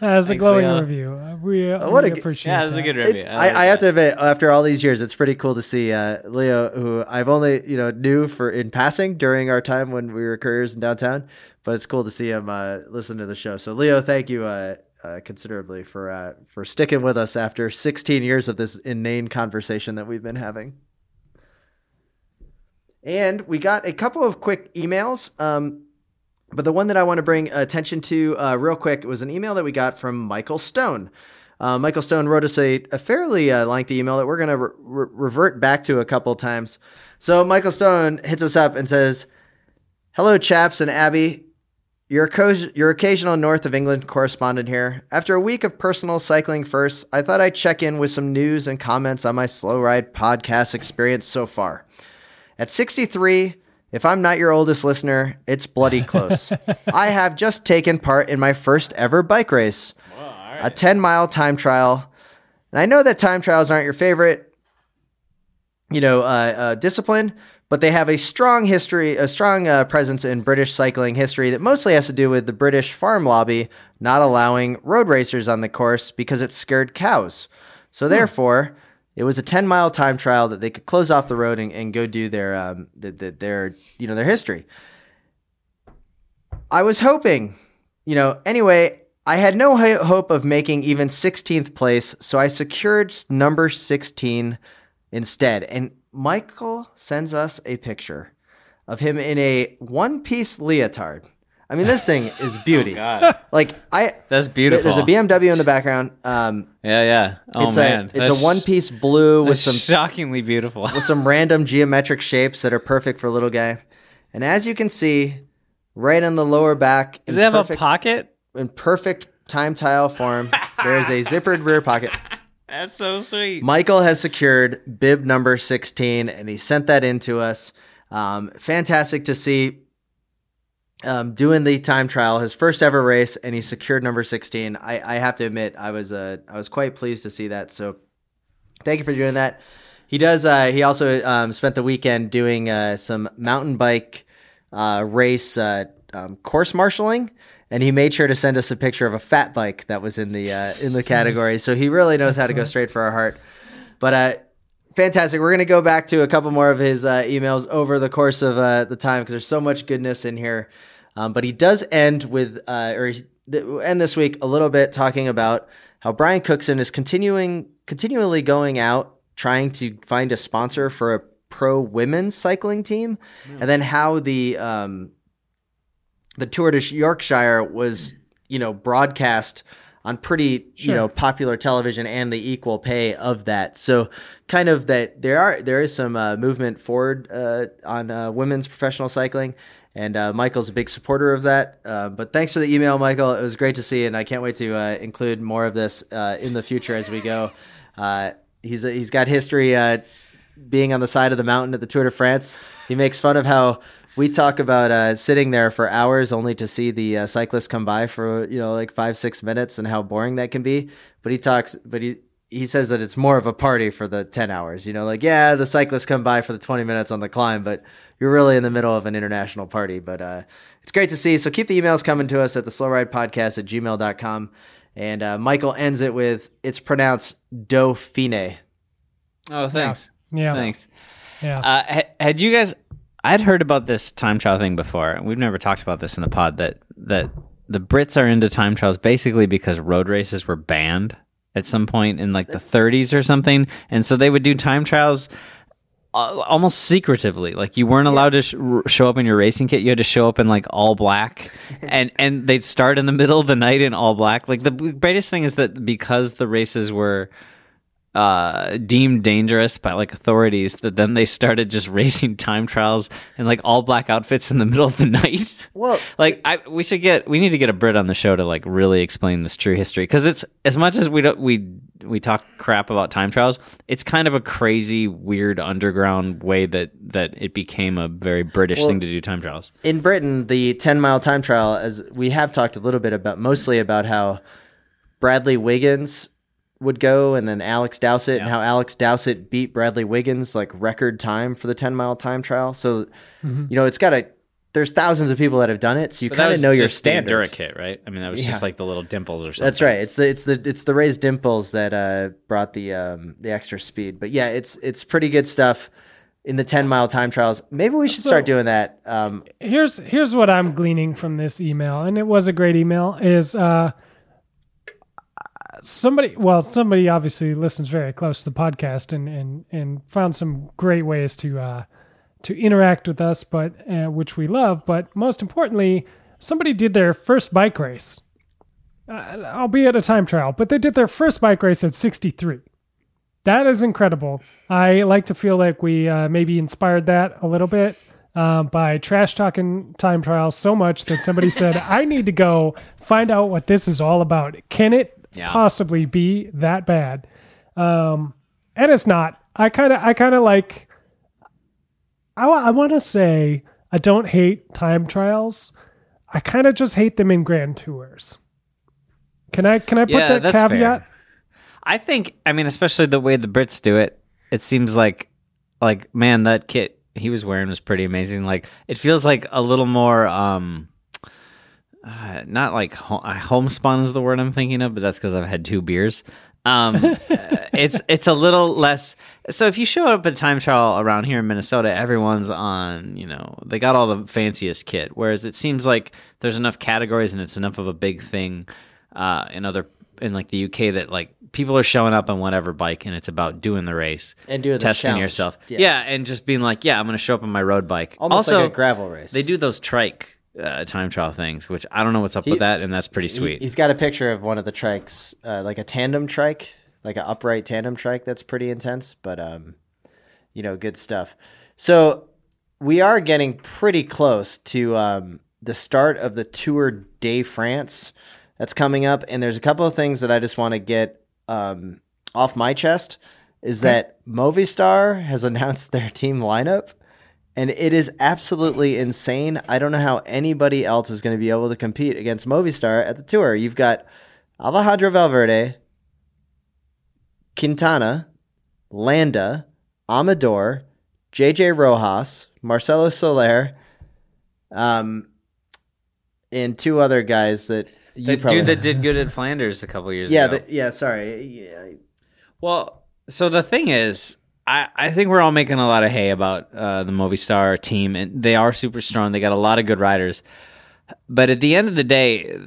As a Thanks, glowing Leo. review, Uh, we, uh, what we a g- appreciate. Yeah, it was a that. good review. I, like I have to admit, after all these years, it's pretty cool to see uh, Leo, who I've only you know knew for in passing during our time when we were couriers in downtown, but it's cool to see him uh, listen to the show. So Leo, thank you uh, uh, considerably for uh, for sticking with us after 16 years of this inane conversation that we've been having. And we got a couple of quick emails. Um, but the one that I want to bring attention to uh, real quick was an email that we got from Michael Stone. Uh, Michael Stone wrote us a, a fairly uh, lengthy email that we're going to re- re- revert back to a couple times. So Michael Stone hits us up and says, Hello, chaps and Abby. Your, co- your occasional North of England correspondent here. After a week of personal cycling first, I thought I'd check in with some news and comments on my Slow Ride podcast experience so far. At 63, if I'm not your oldest listener, it's bloody <laughs> close. I have just taken part in my first ever bike race, a 10 mile time trial. And I know that time trials aren't your favorite, you know, uh, uh, discipline, but they have a strong history, a strong uh, presence in British cycling history that mostly has to do with the British farm lobby not allowing road racers on the course because it scared cows. So therefore, it was a 10 mile time trial that they could close off the road and, and go do their um the, the, their you know their history. I was hoping, you know, anyway, I had no ho- hope of making even 16th place, so I secured number 16 instead. And Michael sends us a picture of him in a one piece leotard. I mean, this thing <laughs> is beauty. God, Like I, that's beautiful. there's a BMW in the background. Um, Yeah, yeah. Oh it's man, a it's a one piece blue with With some shockingly beautiful. with some <laughs> random geometric shapes that are perfect for a little guy. And as you can see, right on the lower back, Does it have perfect, a pocket? in perfect time tile form, there is a zippered rear pocket. <laughs> That's so sweet. Michael has secured bib number 16 and he sent that in to us. Um, fantastic to see um, doing the time trial, his first ever race, and he secured number 16. I, I have to admit, I was uh, I was quite pleased to see that. So thank you for doing that. He does. Uh, he also um, spent the weekend doing uh, some mountain bike uh, race uh, um, course marshaling, and he made sure to send us a picture of a fat bike that was in the uh, in the category. So he really knows how to go straight for our heart. But uh, fantastic. We're gonna go back to a couple more of his uh, emails over the course of uh, the time because there's so much goodness in here. Um, but he does end with, uh, or he- end this week a little bit talking about how Brian Cookson is continuing, continually going out trying to find a sponsor for a pro women's cycling team, and then how the um, the Tour de Yorkshire was, you know, broadcast on pretty, you know, popular television and the equal pay of that. So, kind of that there are there is some uh, movement forward uh, on uh, women's professional cycling, and uh, Michael's a big supporter of that. Uh, but thanks for the email, Michael. It was great to see, and I can't wait to uh, include more of this uh, in the future as we go. Uh, he's he's got history. Uh, being on the side of the mountain at the Tour de France. He makes fun of how we talk about sitting there for hours only to see the cyclists come by for you know like five six minutes and how boring that can be. But he talks, but he he says that it's more of a party for the ten hours. You know, like yeah, the cyclists come by for the twenty minutes on the climb, but you're really in the middle of an international party. But uh, it's great to see. So keep the emails coming to us at the Slow Ride Podcast at gmail.com. And uh, Michael ends it with it's pronounced Dauphine. Oh, thanks. Yeah. Thanks. Yeah. Uh, had you guys? I'd heard about this time trial thing before. We've never talked about this in the pod. That that the Brits are into time trials basically because road races were banned at some point in like the 30s or something, and so they would do time trials uh, almost secretively. Like you weren't allowed to sh- show up in your racing kit. You had to show up in like all black, <laughs> and and they'd start in the middle of the night in all black. Like the greatest thing is that because the races were uh, deemed dangerous by like authorities that then they started just <laughs> racing time trials in like all black outfits in the <laughs> middle of the night. Well, <laughs> like I, we should get we need to get a Brit on the show to like really explain this true history because it's as much as we don't we we talk crap about time trials, it's kind of a crazy, weird underground way that that it became a very British thing to do time trials. in Britain, the 10 mile time trial, as we have talked a little bit about, mostly about how Bradley Wiggins would go and then Alex Dowsett and how Alex Dowsett beat Bradley Wiggins like record time for the 10 mile time trial. So, you know, it's got a, there's thousands of people that have done it. So you kind of know your standard. Endura kit, right? I mean, that was Yeah. just like the little dimples or something. That's right. It's the it's the it's the raised dimples that uh, brought the um, the extra speed. But yeah, it's it's pretty good stuff in the 10 mile time trials. Maybe we should So- start doing that. Um, here's here's what I'm gleaning from this email, and it was a great email. Is uh, somebody? Well, somebody obviously listens very close to the podcast, and and and found some great ways to uh, to interact with us, but uh, which we love. But most importantly, somebody did their first bike race, uh, albeit a time trial, but they did their first bike race at 63. That is incredible. I like to feel like we uh, maybe inspired that a little bit uh, by trash talking time trials so much that somebody said, <laughs> I need to go find out what this is all about. Can it Yeah. possibly be that bad? Um, and it's not. I kind of, I kind of like, I, I want to say I don't hate time trials. I kind of just hate them in grand tours. Can I, can I put Yeah, that caveat? fair. I think, I mean, especially the way the Brits do it, it seems like, like man, that kit he was wearing was pretty amazing. Like, it feels like a little more, um, uh, not like ho- uh, homespun is the word I'm thinking of, but that's because I've had two beers. Um, uh, <laughs> it's it's a little less. So if you show up at time trial around here in Minnesota, everyone's on. You know, they got all the fanciest kit. Whereas it seems like there's enough categories and it's enough of a big thing uh, in other in like the UK that like people are showing up on whatever bike and it's about doing the race And doing the testing challenge. yourself. Yeah. Yeah. and just being like, yeah, I'm going to show up on my road bike. almost also, like a gravel race. they do those trike uh, time trial things, which I don't know what's up He- with that, and that's pretty He- sweet. he's got a picture of one of the trikes, uh, like a tandem trike, like an upright tandem trike. That's pretty intense, but um, you know, good stuff. So we are getting pretty close to um, the start of the Tour de France that's coming up, and there's a couple of things that I just want to get um, off my chest. Is that Movistar has announced their team lineup? And it is absolutely insane. I don't know how anybody else is going to be able to compete against Movistar at the tour. You've got Alejandro Valverde, Quintana, Landa, Amador, JJ Rojas, Marcelo Soler, um, and two other guys that you the dude that did good at Flanders a couple years yeah ago. Yeah, yeah sorry yeah, Well, so the thing is, I, I think we're all making a lot of hay about uh, the Movistar team, and they are super strong. They got a lot of good riders, but at the end of the day,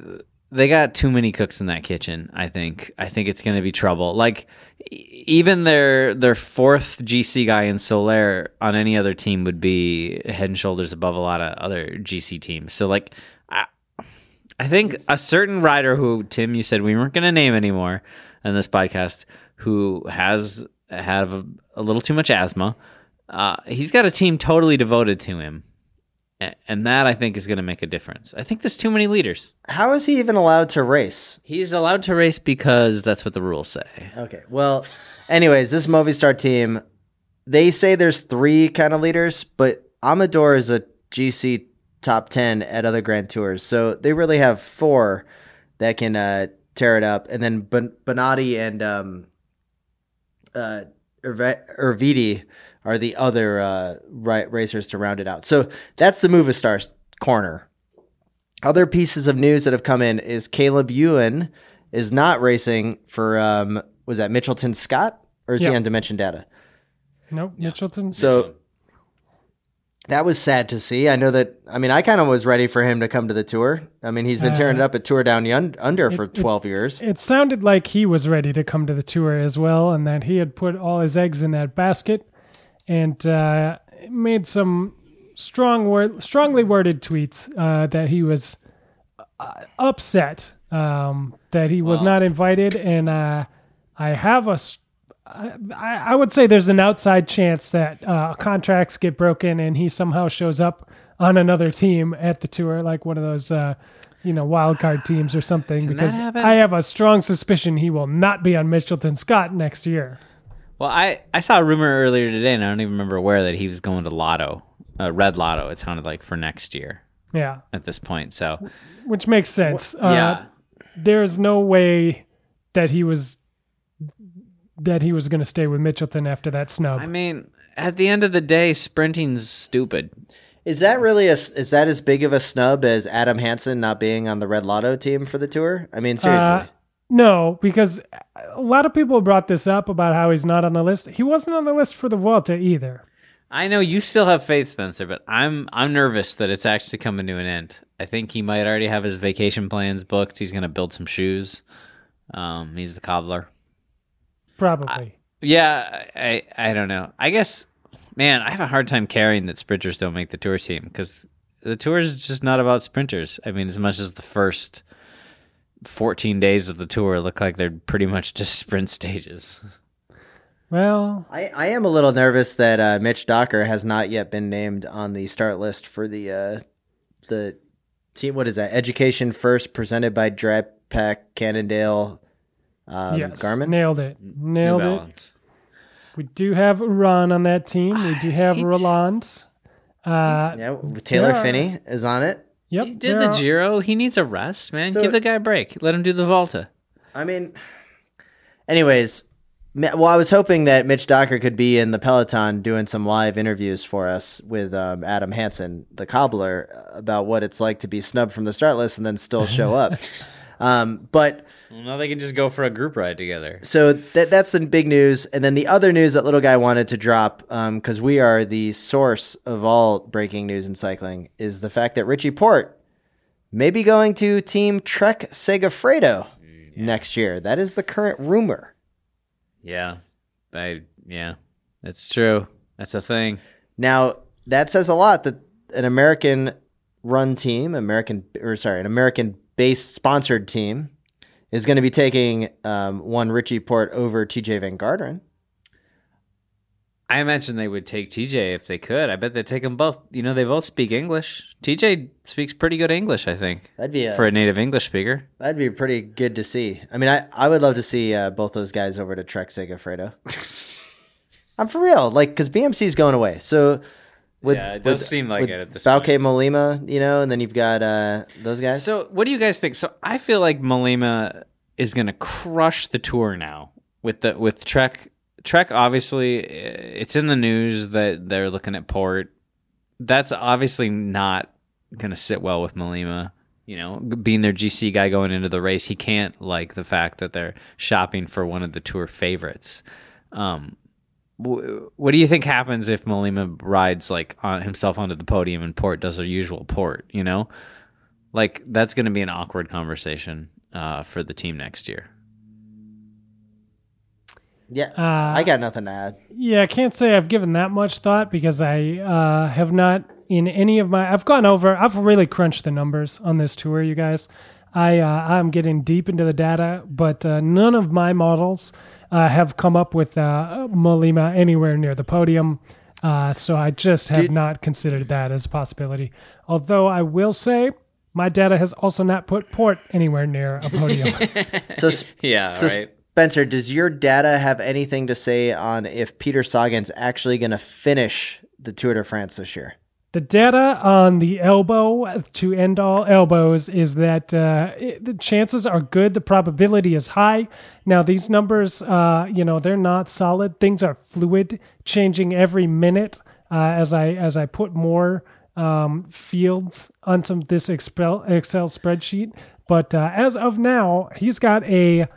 they got too many cooks in that kitchen. I think. I think it's going to be trouble. Like even their their fourth GC guy in Soler on any other team would be head and shoulders above a lot of other GC teams. So like. I, think a certain rider who Tim, you said we weren't going to name anymore in this podcast, who has had a, little too much asthma. Uh, he's got a team totally devoted to him, and that I think is going to make a difference. I think there's too many leaders. how is he even allowed to race He's allowed to race because that's what the rules say. Okay. Well, anyways, this Movistar team, they say there's three kind of leaders, but Amador is a GC top 10 at other Grand Tours. So they really have four that can uh, tear it up. And then ben- Bennati and um, uh, Erviti are the other uh, ri- racers to round it out. So that's the Movistar corner. Other pieces of news that have come in is Caleb Ewan is not racing for um was that Mitchelton Scott or is Yeah. he on Dimension Data? Nope, Mitchelton. So that was sad to see. I know that. I mean, I kind of was ready for him to come to the tour. I mean, he's been tearing it up at Tour Down Under for twelve years. it sounded like he was ready to come to the tour as well, and that he had put all his eggs in that basket, and uh, made some strong word, strongly worded tweets uh, that he was uh, upset um, that he was Well- not invited, and uh, I have a s- I, I would say there's an outside chance that uh, contracts get broken and he somehow shows up on another team at the tour, like one of those, uh, you know, wild card teams or something. that because? I have a strong suspicion he will not be on Mitchelton Scott next year. Well, I, I saw a rumor earlier today, and I don't even remember where that he was going to Lotto, uh, Red Lotto. It sounded like for next year Yeah, at this point. So which makes sense. Uh, yeah, there's no way that he was that he was going to stay with Mitchelton after that snub. I mean, at the end of the day, sprinting's stupid. Is that really a is that as big of a snub as Adam Hansen not being on the Red Lotto team for the tour? I mean, seriously. Uh, no, because a lot of people brought this up about how he's not on the list. He wasn't on the list for the Vuelta either. I know you still have faith, Spencer, but I'm I'm nervous that it's actually coming to an end. I think he might already have his vacation plans booked. He's going to build some shoes. Um, he's the cobbler. Probably. Yeah, I I don't know. I guess, man, I have a hard time caring that sprinters don't make the tour team because the tour is just not about sprinters. I mean, as much as the first 14 days of the tour look like they're pretty much just <laughs> sprint stages. well, I, I am a little nervous that uh, Mitch Docker has not yet been named on the start list for the uh, the team. What is that? Education First, presented by Dry Pack Cannondale um, yes, Garmin. nailed it. Nailed New it. We do have Ron on that team. We do have hate- Roland. Uh, yeah, Taylor Yeah. Phinney is on it. yep. He did there the Giro. He needs a rest, man. So- Give the guy a break. Let him do the Volta. I mean, anyways, well, I was hoping that Mitch Docker could be in the Peloton doing some live interviews for us with um, Adam Hansen, the cobbler, about what it's like to be snubbed from the start list and then still show up. <laughs> um, but Well, now they can just go for a group ride together. so that that's the big news, and then the other news that little guy wanted to drop, because we are the source of all breaking news in cycling, is the fact that Richie Porte may be going to Team Trek Segafredo next year. That is the current rumor. Yeah, I yeah, that's true. That's a thing. Now that says a lot that an American run team, American or sorry, an American based sponsored team is going to be taking um, one Richie Porte over Tejay Van Garderen. I imagine they would take Tejay if they could. I bet they'd take them both. You know, they both speak English. Tejay speaks pretty good English, I think, That'd be a, for a native English speaker. that'd be pretty good to see. I mean, I, I would love to see uh, both those guys over to Trek Segafredo. <laughs> I'm for real, like because BMC is going away, so. With, Yeah, it does with- seem like it at this Bauke point. Mollema, you know, and then you've got uh, those guys. So, what do you guys think? So, I feel like Mollema is going to crush the tour now with the with Trek. Trek, obviously, it's in the news that they're looking at Porte. That's obviously not going to sit well with Mollema. You know, being their GC guy going into the race, he can't like the fact that they're shopping for one of the tour favorites. Um, wh- what do you think happens if Mollema rides like on himself onto the podium and Porte does a usual Porte? You know, like that's going to be an awkward conversation uh, for the team next year. yeah, Uh, I got nothing to add. Yeah, I can't say I've given that much thought because I uh, have not in any of my. I've gone over. I've really crunched the numbers on this tour, you guys. I uh, I'm getting deep into the data, but uh, none of my models uh, have come up with uh, Mollema anywhere near the podium. Uh, so I just have Did- not considered that as a possibility. Although I will say. My data has also not put Porte anywhere near a podium. <laughs> So, <laughs> s- Yeah, so Spencer, does your data have anything to say on if Peter Sagan's actually going to finish the Tour de France this year? The data on the elbow to end all elbows is that uh, it, the chances are good. The probability is high. Now, these numbers, uh, you know, they're not solid. Things are fluid, changing every minute uh, as I as I put more um, fields onto this Excel, Excel spreadsheet. But uh, as of now, he's got a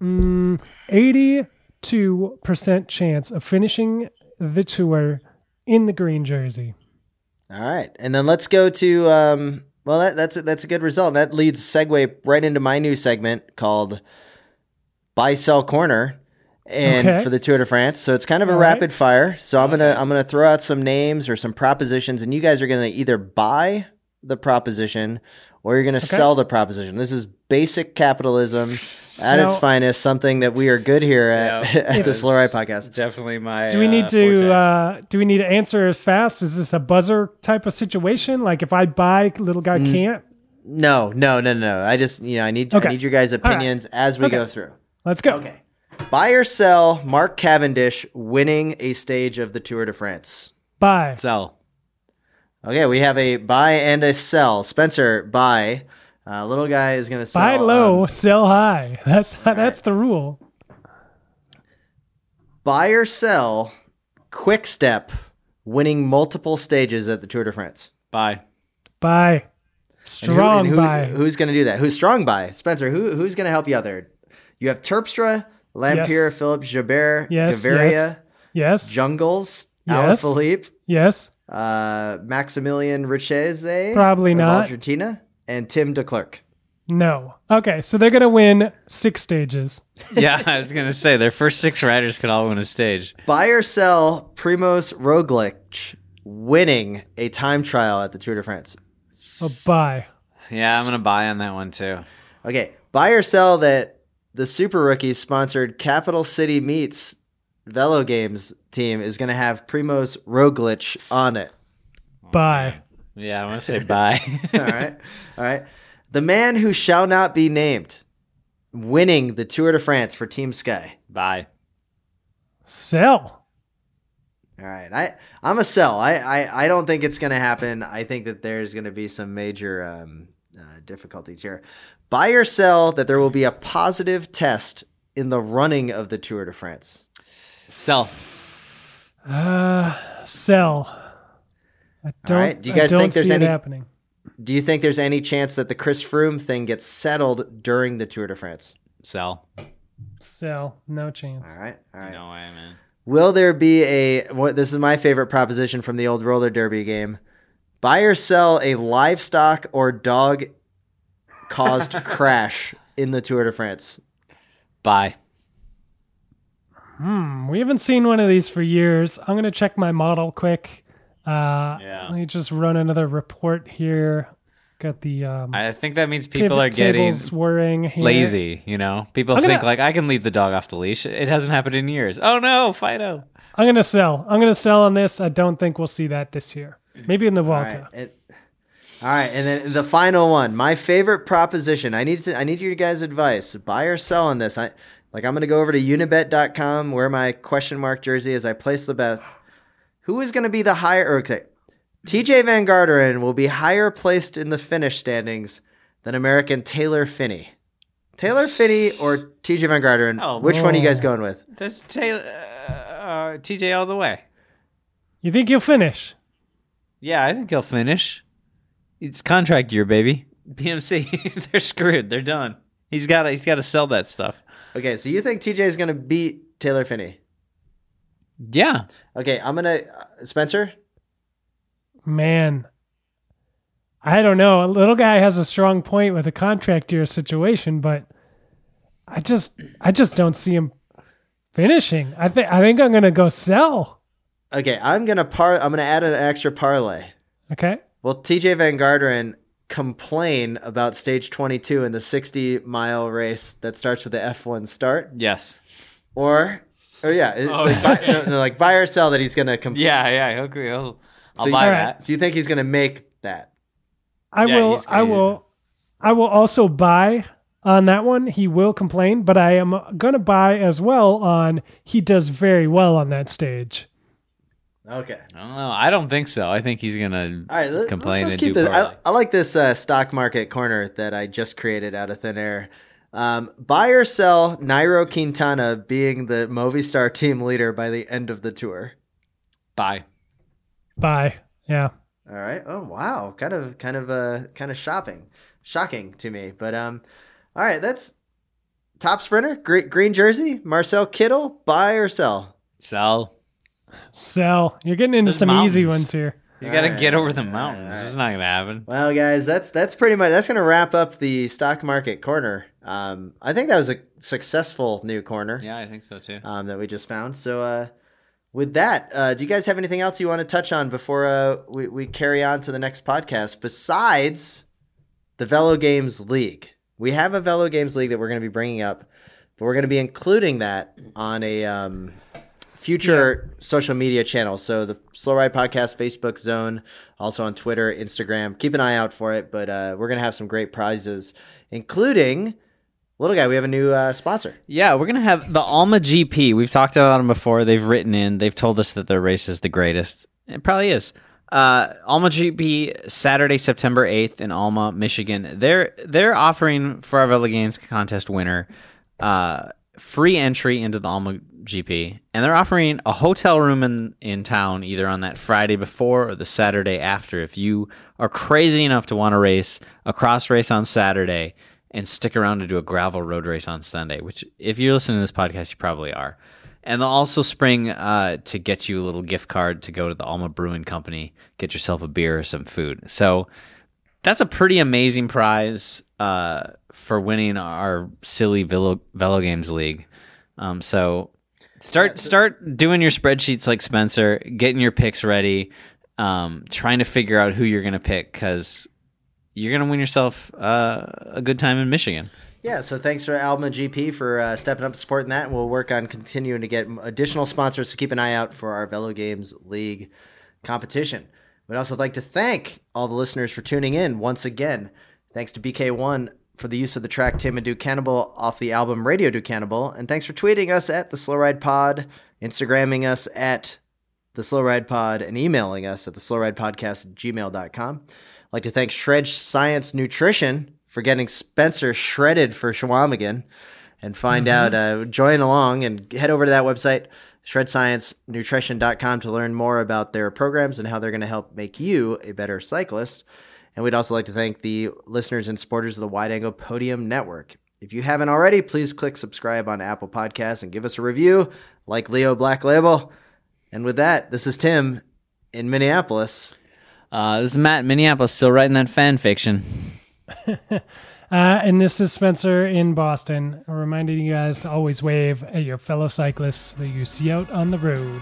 mm, 82% chance of finishing the tour in the green jersey. All right, and then let's go to um, well, that, that's a, that's a good result. That leads segue right into my new segment called Buy Sell Corner, and Okay. for the Tour de France. So it's kind of a All right. rapid fire. So I'm gonna I'm gonna throw out some names or some propositions, and you guys are gonna either buy the proposition or you're going to sell the proposition. This is basic capitalism at Now- its finest, something that we are good here at, Yeah. <laughs> at the Slow podcast. Definitely my. Do we uh, need to uh, do we need to answer as fast? Is this a buzzer type of situation? Like if I buy, little guy Mm. can't. No, no, no, no. I just, you know, I need, Okay. I need your guys' right. opinions as we Okay. go through. Let's go. Okay. Buy or sell Mark Cavendish winning a stage of the Tour de France. Buy. sell? Okay, we have a buy and a sell. Spencer, buy. Uh, little guy is going to sell. Buy low, um, sell high. <laughs> That's that's the rule. buy or sell Quick Step winning multiple stages at the Tour de France. Buy. Buy. And who- Strong and who- buy. Who's going to do that? Who's strong buy? Spencer, who, who's going to help you out there? You have Terpstra, Lampaert, Yes. Philippe Gilbert, Yes, Gaviria, yes. yes. Jungels, Yes. Alaphilippe, Yes. uh, Maximilian Richeze, Probably not. Argentina, and Tim de Klerk. No. Okay, so they're gonna win six stages. <laughs> Yeah, I was gonna say their first six riders could all win a stage. Buy or sell Primoz Roglic winning a time trial at the Tour de France. A buy. Yeah, I'm gonna buy on that one too. Okay, buy or sell that the Super Rookies sponsored Capital City Meets Velo Games team is going to have Primoz Roglic on it. Buy. Yeah, I'm gonna say buy. <laughs> All right, all right. The man who shall not be named winning the Tour de France for Team Sky. buy. Sell. All right, I I'm a sell. I I, I don't think it's going to happen. I think that there's going to be some major um, uh, difficulties here. Buy or sell that there will be a positive test in the running of the Tour de France. Sell. Uh, sell. I don't. right, do you I guys don't think there's see any- happening? Do you think there's any chance that the Chris Froome thing gets settled during the Tour de France? Sell. Sell. No chance. All right, all right. No way, man. Will there be a what this is my favorite proposition from the old roller derby game. Buy or sell a livestock or dog caused <laughs> crash in the Tour de France. Buy. Hmm. We haven't seen one of these for years. I'm gonna check my model quick. Uh, Yeah. Let me just run another report here. Got the um, I think that means people are getting tables lazy. You know, people I'm gonna- think like I can leave the dog off the leash. It hasn't happened in years. Oh no, Fido. I'm gonna sell. I'm gonna sell on this. I don't think we'll see that this year. Maybe in the All right, Vuelta. and, all right, and then the final one, my favorite proposition. I need to I need your guys' advice. Buy or sell on this. I like I'm gonna go over to unibet.com where my question mark jersey is. I place the bet. Who is gonna be the higher or okay. Tejay Van Garderen will be higher placed in the finish standings than American Taylor Phinney. Taylor Phinney or Tejay Van Garderen? Oh, which one are you guys going with? That's Taylor, uh, uh, Tejay all the way. You think he'll finish? Yeah, I think he'll finish. It's contract year, baby. BMC, <laughs> they're screwed. They're done. He's got. He's got to sell that stuff. Okay, so you think Tejay is gonna beat Taylor Phinney? Yeah. Okay, I'm gonna uh, Spencer. Man, I don't know. A little guy has a strong point with a contract year situation, but I just, I just don't see him finishing. I think, I think I'm gonna go sell. Okay, I'm gonna par. I'm gonna add an extra parlay. Okay. Well, Tejay Van Garderen complain about stage 22 in the 60 mile race that starts with the F1 start, Yes. or, or yeah, Oh, <laughs> like, buy, okay. no, no, like buy or sell that he's gonna complain? Yeah, yeah. He'll, he'll I'll So you- buy All right. that. So you think he's gonna make that? I Yeah, will, I gonna- will, I will also buy on that one. He will complain, but I am gonna buy as well on he does very well on that stage. Okay. I don't know. I don't think so. I think he's gonna All right. Let, complain let's and keep do this. I, poorly. I like this uh, stock market corner that I just created out of thin air. Um, buy or sell Nairo Quintana being the Movistar team leader by the end of the tour. buy. Buy. Yeah. All right. Oh wow. Kind of kind of uh kind of shopping. Shocking to me. But um all right, that's top sprinter, green, green jersey, Marcel Kittel, buy or sell? Sell. Sell. You're getting into Those some easy ones here. He's got to Alright, get over the mountains. alright. This is not gonna happen. Well, guys, that's that's pretty much that's going to wrap up the stock market corner. Um I think that was a successful new corner Yeah, I think so too. um that we just found. So uh with that, uh, do you guys have anything else you want to touch on before uh, we, we carry on to the next podcast besides the Velo Games League. We have a Velo Games League that we're going to be bringing up, but we're going to be including that on a um, future social media channel. So the Slow Ride Podcast Facebook zone, also on Twitter, Instagram. Keep an eye out for it. But uh, we're going to have some great prizes, including little guy. We have a new uh, sponsor. Yeah, we're gonna have the Alma GP. We've talked about them before. They've written in. They've told us that their race is the greatest. It probably is. Uh, Alma GP Saturday, September eighth in Alma, Michigan. They're they're offering for our Games contest winner uh, free entry into the Alma GP, and they're offering a hotel room in in town either on that Friday before or the Saturday after. If you are crazy enough to want to race a cross race on Saturday and stick around to do a gravel road race on Sunday, which if you're listening to this podcast, you probably are. And they'll also spring uh, to get you a little gift card to go to the Alma Brewing Company, get yourself a beer or some food. So that's a pretty amazing prize uh, for winning our silly Velo, Velo Games League. Um, so start start doing your spreadsheets like Spencer, getting your picks ready, um, trying to figure out who you're going to pick because you're going to win yourself uh, a good time in Michigan. Yeah, so thanks for Alma GP for uh, stepping up supporting that. We'll work on continuing to get additional sponsors to keep an eye out for our Velo Games League competition. We'd also like to thank all the listeners for tuning in once again. Thanks to BK1 for the use of the track Tim and Do Cannibal off the album Radio Do Cannibal. And thanks for tweeting us at the Slow Ride Pod, Instagramming us at the Slow Ride Pod, and emailing us at the Slow Ride Podcast at gmail.com. I'd like to thank Shred Science Nutrition for getting Spencer shredded for Chequamegon and find out, uh, join along and head over to that website, shredsciencenutrition.com to learn more about their programs and how they're going to help make you a better cyclist. And we'd also like to thank the listeners and supporters of the Wide Angle Podium Network. If you haven't already, please click subscribe on Apple Podcasts and give us a review like Leo Black Label. And with that, this is Tim in Minneapolis. Uh, this is Matt in Minneapolis, still writing that fan fiction. <laughs> Uh, and this is Spencer in Boston, reminding you guys to always wave at your fellow cyclists that you see out on the road.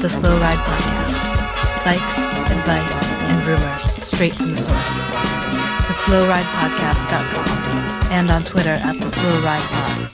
The Slow Ride Podcast. Bikes, advice, and rumors straight from the source. TheSlowRidePodcast.com and on Twitter at The Slow Ride Pod.